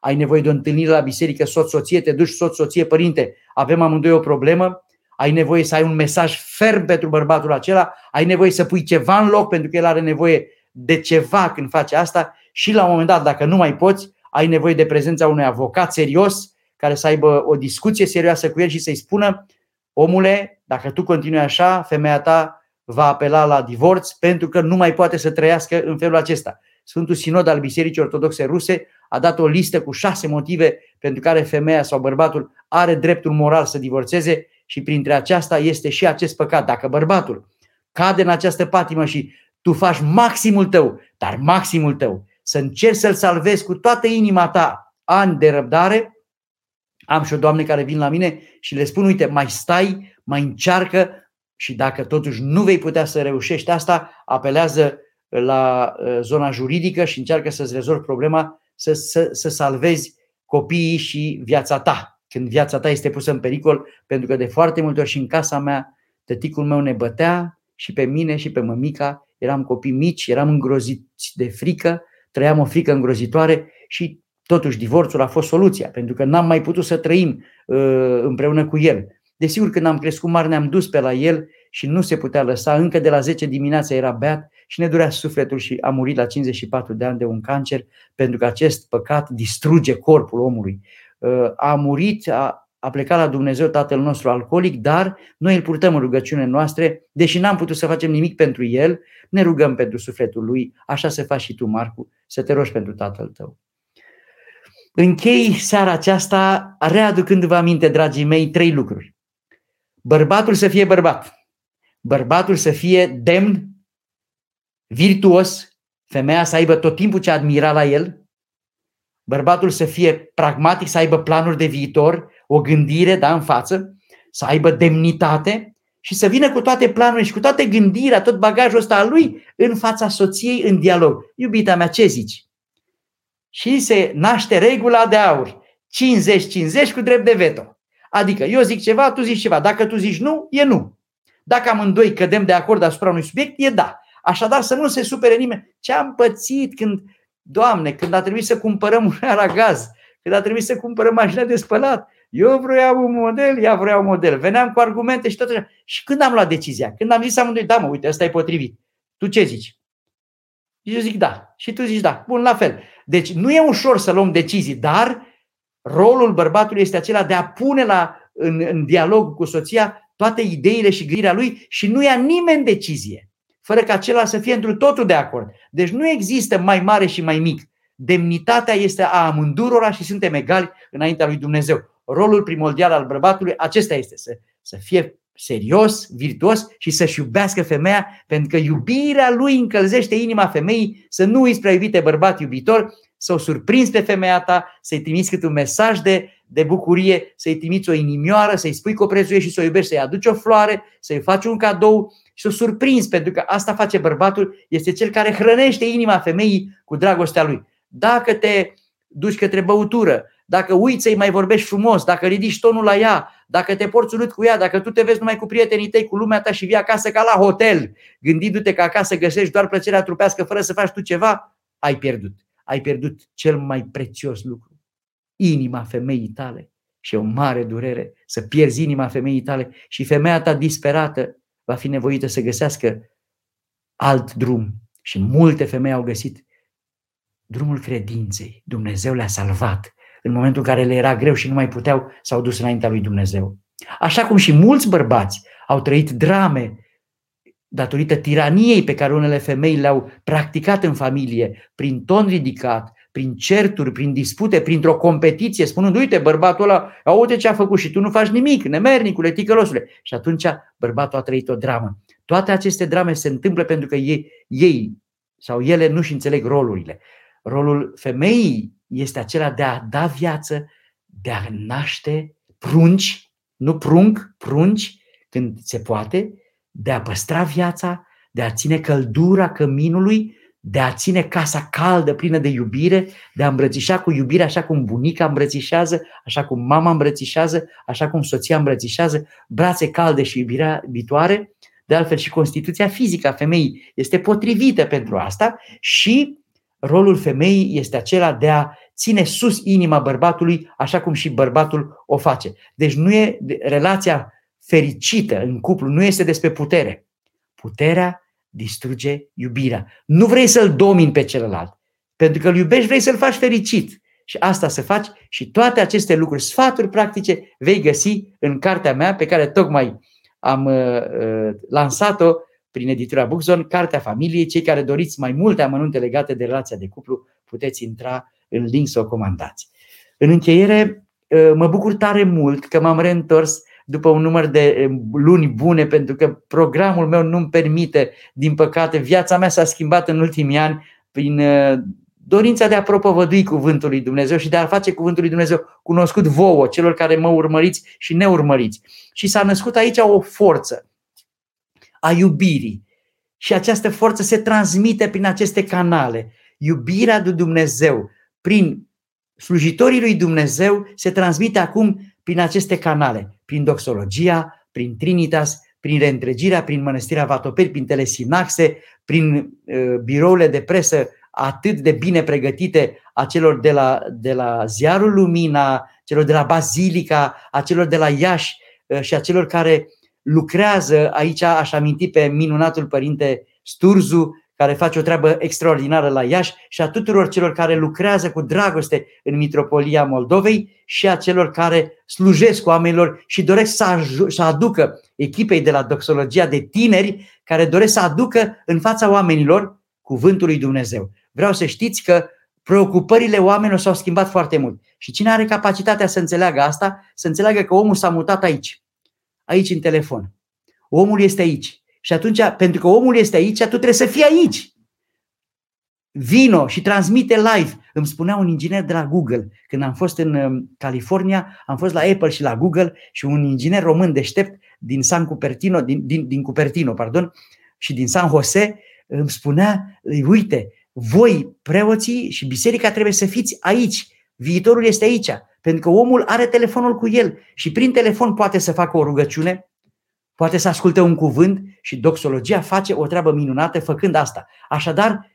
ai nevoie de o întâlnire la biserică, soț-soție, te duci soț-soție, părinte, avem amândoi o problemă, ai nevoie să ai un mesaj ferm pentru bărbatul acela, ai nevoie să pui ceva în loc pentru că el are nevoie de ceva când face asta și la un moment dat, dacă nu mai poți, ai nevoie de prezența unui avocat serios care să aibă o discuție serioasă cu el și să-i spună omule, dacă tu continui așa, femeia ta va apela la divorț pentru că nu mai poate să trăiască în felul acesta. Sfântul Sinod al Bisericii Ortodoxe Ruse a dat o listă cu șase motive pentru care femeia sau bărbatul are dreptul moral să divorțeze și printre aceasta este și acest păcat. Dacă bărbatul cade în această patimă și tu faci maximul tău, dar maximul tău, să încerci să-l salvezi cu toată inima ta ani de răbdare, am și o doamne care vin la mine și le spun, uite, mai stai, mai încearcă și dacă totuși nu vei putea să reușești asta, apelează la uh, zona juridică și încearcă să-ți rezolvi problema, să, să, să salvezi copiii și viața ta. Când viața ta este pusă în pericol, pentru că de foarte multe ori și în casa mea, tăticul meu ne bătea și pe mine și pe mămica, eram copii mici, eram îngroziți de frică, trăiam o frică îngrozitoare și totuși divorțul a fost soluția, pentru că n-am mai putut să trăim uh, împreună cu el. Desigur, când am crescut mare, ne-am dus pe la el și nu se putea lăsa. Încă de la 10 dimineața era beat și ne durea sufletul și a murit la 54 de ani de un cancer pentru că acest păcat distruge corpul omului. Uh, a murit, a, a plecat la Dumnezeu Tatăl nostru alcoolic, dar noi îl purtăm în rugăciune noastre, deși n-am putut să facem nimic pentru el, ne rugăm pentru sufletul lui, așa se faci și tu, Marcu, să te rogi pentru tatăl tău. Închei seara aceasta readucându-vă aminte, dragii mei, trei lucruri. Bărbatul să fie bărbat, bărbatul să fie demn, virtuos, femeia să aibă tot timpul ce admira la el, bărbatul să fie pragmatic, să aibă planuri de viitor, o gândire da, în față, să aibă demnitate și să vină cu toate planurile și cu toate gândirea, tot bagajul ăsta al lui în fața soției în dialog. Iubita mea, ce zici? Și se naște regula de aur. 50-50 cu drept de veto. Adică eu zic ceva, tu zici ceva. Dacă tu zici nu, e nu. Dacă amândoi cădem de acord asupra unui subiect, e da. Așadar să nu se supere nimeni. Ce am pățit când, Doamne, când a trebuit să cumpărăm un gaz, când a trebuit să cumpărăm mașina de spălat, eu vreau un model, ea vrea un model. Veneam cu argumente și tot așa. Și când am luat decizia? Când am zis amândoi, da mă, uite, ăsta e potrivit. Tu ce zici? Eu zic da. Și tu zici da. Bun, la fel. Deci nu e ușor să luăm decizii, dar rolul bărbatului este acela de a pune la, în, în dialog cu soția toate ideile și gândirea lui și nu ia nimeni decizie, fără ca acela să fie într totul de acord. Deci nu există mai mare și mai mic. Demnitatea este a amândurora și suntem egali înaintea lui Dumnezeu. Rolul primordial al bărbatului acesta este să, să fie serios, virtuos și să-și iubească femeia, pentru că iubirea lui încălzește inima femeii, să nu îi spre iubite bărbat iubitor, să o surprinzi pe femeia ta, să-i trimiți cât un mesaj de, de bucurie, să-i trimiți o inimioară, să-i spui că o prețuiești și să o iubești, să-i aduci o floare, să-i faci un cadou și să o surprinzi, pentru că asta face bărbatul, este cel care hrănește inima femeii cu dragostea lui. Dacă te duci către băutură, dacă uiți să-i mai vorbești frumos, dacă ridici tonul la ea, dacă te porți urât cu ea, dacă tu te vezi numai cu prietenii tăi, cu lumea ta și vii acasă ca la hotel, gândindu-te că acasă găsești doar plăcerea trupească fără să faci tu ceva, ai pierdut. ai pierdut cel mai prețios lucru, inima femeii tale. Și e o mare durere să pierzi inima femeii tale și femeia ta disperată va fi nevoită să găsească alt drum. Și multe femei au găsit drumul credinței. Dumnezeu le-a salvat. În momentul în care le era greu și nu mai puteau, s-au dus înaintea lui Dumnezeu. Așa cum și mulți bărbați au trăit drame datorită tiraniei pe care unele femei le-au practicat în familie, prin ton ridicat, prin certuri, prin dispute, printr-o competiție, spunând, uite, bărbatul ăla, aude ce a făcut și tu nu faci nimic, nemernicule, ticălosule. Și atunci bărbatul a trăit o dramă. Toate aceste drame se întâmplă pentru că ei, ei sau ele nu-și înțeleg rolurile. Rolul femeii este acela de a da viață, de a naște prunci, nu prunc, prunci, când se poate, de a păstra viața, de a ține căldura căminului, de a ține casa caldă, plină de iubire, de a îmbrățișa cu iubire așa cum bunica îmbrățișează, așa cum mama îmbrățișează, așa cum soția îmbrățișează, brațe calde și iubirea viitoare. De altfel și constituția fizică a femeii este potrivită pentru asta și rolul femeii este acela de a ține sus inima bărbatului așa cum și bărbatul o face. Deci nu e relația fericită în cuplu, nu este despre putere. Puterea distruge iubirea. Nu vrei să-l domini pe celălalt. Pentru că îl iubești, vrei să-l faci fericit. Și asta să faci și toate aceste lucruri, sfaturi practice, vei găsi în cartea mea pe care tocmai am uh, uh lansat-o prin editura Bookzone, Cartea Familiei. Cei care doriți mai multe amănunte legate de relația de cuplu, puteți intra în link să o comandați. În încheiere, uh, mă bucur tare mult că m-am reîntors după un număr de eh, luni bune, pentru că programul meu nu-mi permite, din păcate, viața mea s-a schimbat în ultimii ani prin eh, dorința de a propovădui cuvântul lui Dumnezeu și de a face cuvântul lui Dumnezeu cunoscut vouă, celor care mă urmăriți și ne urmăriți. Și s-a născut aici o forță a iubirii. Și această forță se transmite prin aceste canale. Iubirea de Dumnezeu prin slujitorii lui Dumnezeu se transmite acum prin aceste canale, prin doxologia, prin Trinitas, prin reîntregirea, prin mănăstirea Vatoperi, prin telesinaxe, prin uh, birourile de presă atât de bine pregătite a celor de la, de la Ziarul Lumina, celor de la Bazilica, a celor de la Iași uh, și a celor care lucrează aici, aș aminti pe minunatul părinte Sturzu, care face o treabă extraordinară la Iași și a tuturor celor care lucrează cu dragoste în Mitropolia Moldovei și a celor care slujesc oamenilor și doresc să, să aducă echipei de la Doxologia de tineri care doresc să aducă în fața oamenilor cuvântul lui Dumnezeu. Vreau să știți că preocupările oamenilor s-au schimbat foarte mult. Și cine are capacitatea să înțeleagă asta, să înțeleagă că omul s-a mutat aici, aici în telefon. Omul este aici. Și atunci, pentru că omul este aici, tu trebuie să fii aici. Vino și transmite live. Îmi spunea un inginer de la Google, când am fost în um, California, am fost la Apple și la Google și un inginer român deștept din San Cupertino, din, din, din Cupertino, pardon, și din San Jose, îmi spunea, uite, voi, preoții și biserica, trebuie să fiți aici. Viitorul este aici. Pentru că omul are telefonul cu el și prin telefon poate să facă o rugăciune, poate să asculte un cuvânt și doxologia face o treabă minunată făcând asta. Așadar,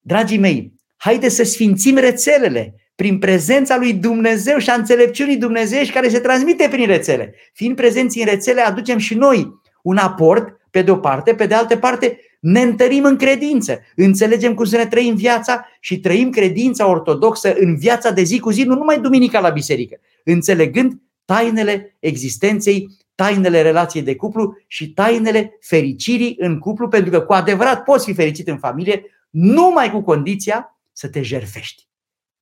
dragii mei, haide să sfințim rețelele prin prezența lui Dumnezeu și a înțelepciunii dumnezeiești care se transmite prin rețele. Fiind prezenți în rețele, aducem și noi un aport, pe de o parte, pe de altă parte, ne întărim în credință, înțelegem cum să ne trăim viața și trăim credința ortodoxă în viața de zi cu zi, nu numai duminica la biserică, înțelegând tainele existenței tainele relației de cuplu și tainele fericirii în cuplu, pentru că cu adevărat poți fi fericit în familie numai cu condiția să te jerfești.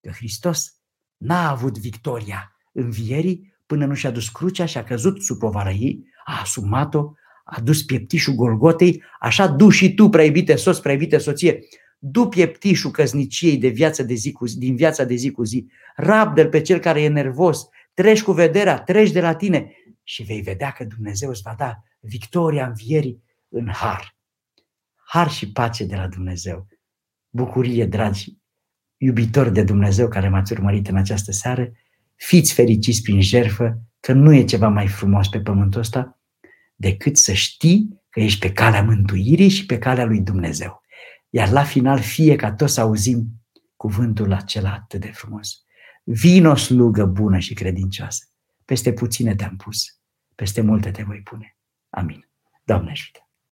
Că Hristos n-a avut victoria învierii până nu și-a dus crucea și a căzut sub povara ei, a asumat-o, a dus pieptișul Golgotei, așa du și tu, preiubite soț, preiubite soție, du pieptișul căzniciei de viață de zi cu zi, din viața de zi cu zi, rabdă pe cel care e nervos, treci cu vederea, treci de la tine, și vei vedea că Dumnezeu îți va da victoria învierii în har. Har și pace de la Dumnezeu. Bucurie, dragi iubitori de Dumnezeu care m-ați urmărit în această seară, fiți fericiți prin jerfă, că nu e ceva mai frumos pe pământul ăsta decât să știi că ești pe calea mântuirii și pe calea lui Dumnezeu. Iar la final fie ca toți să auzim cuvântul acela atât de frumos. Vino slugă bună și credincioasă. Peste puține te-am pus, peste multe te voi pune. Amin. Doamne ajută!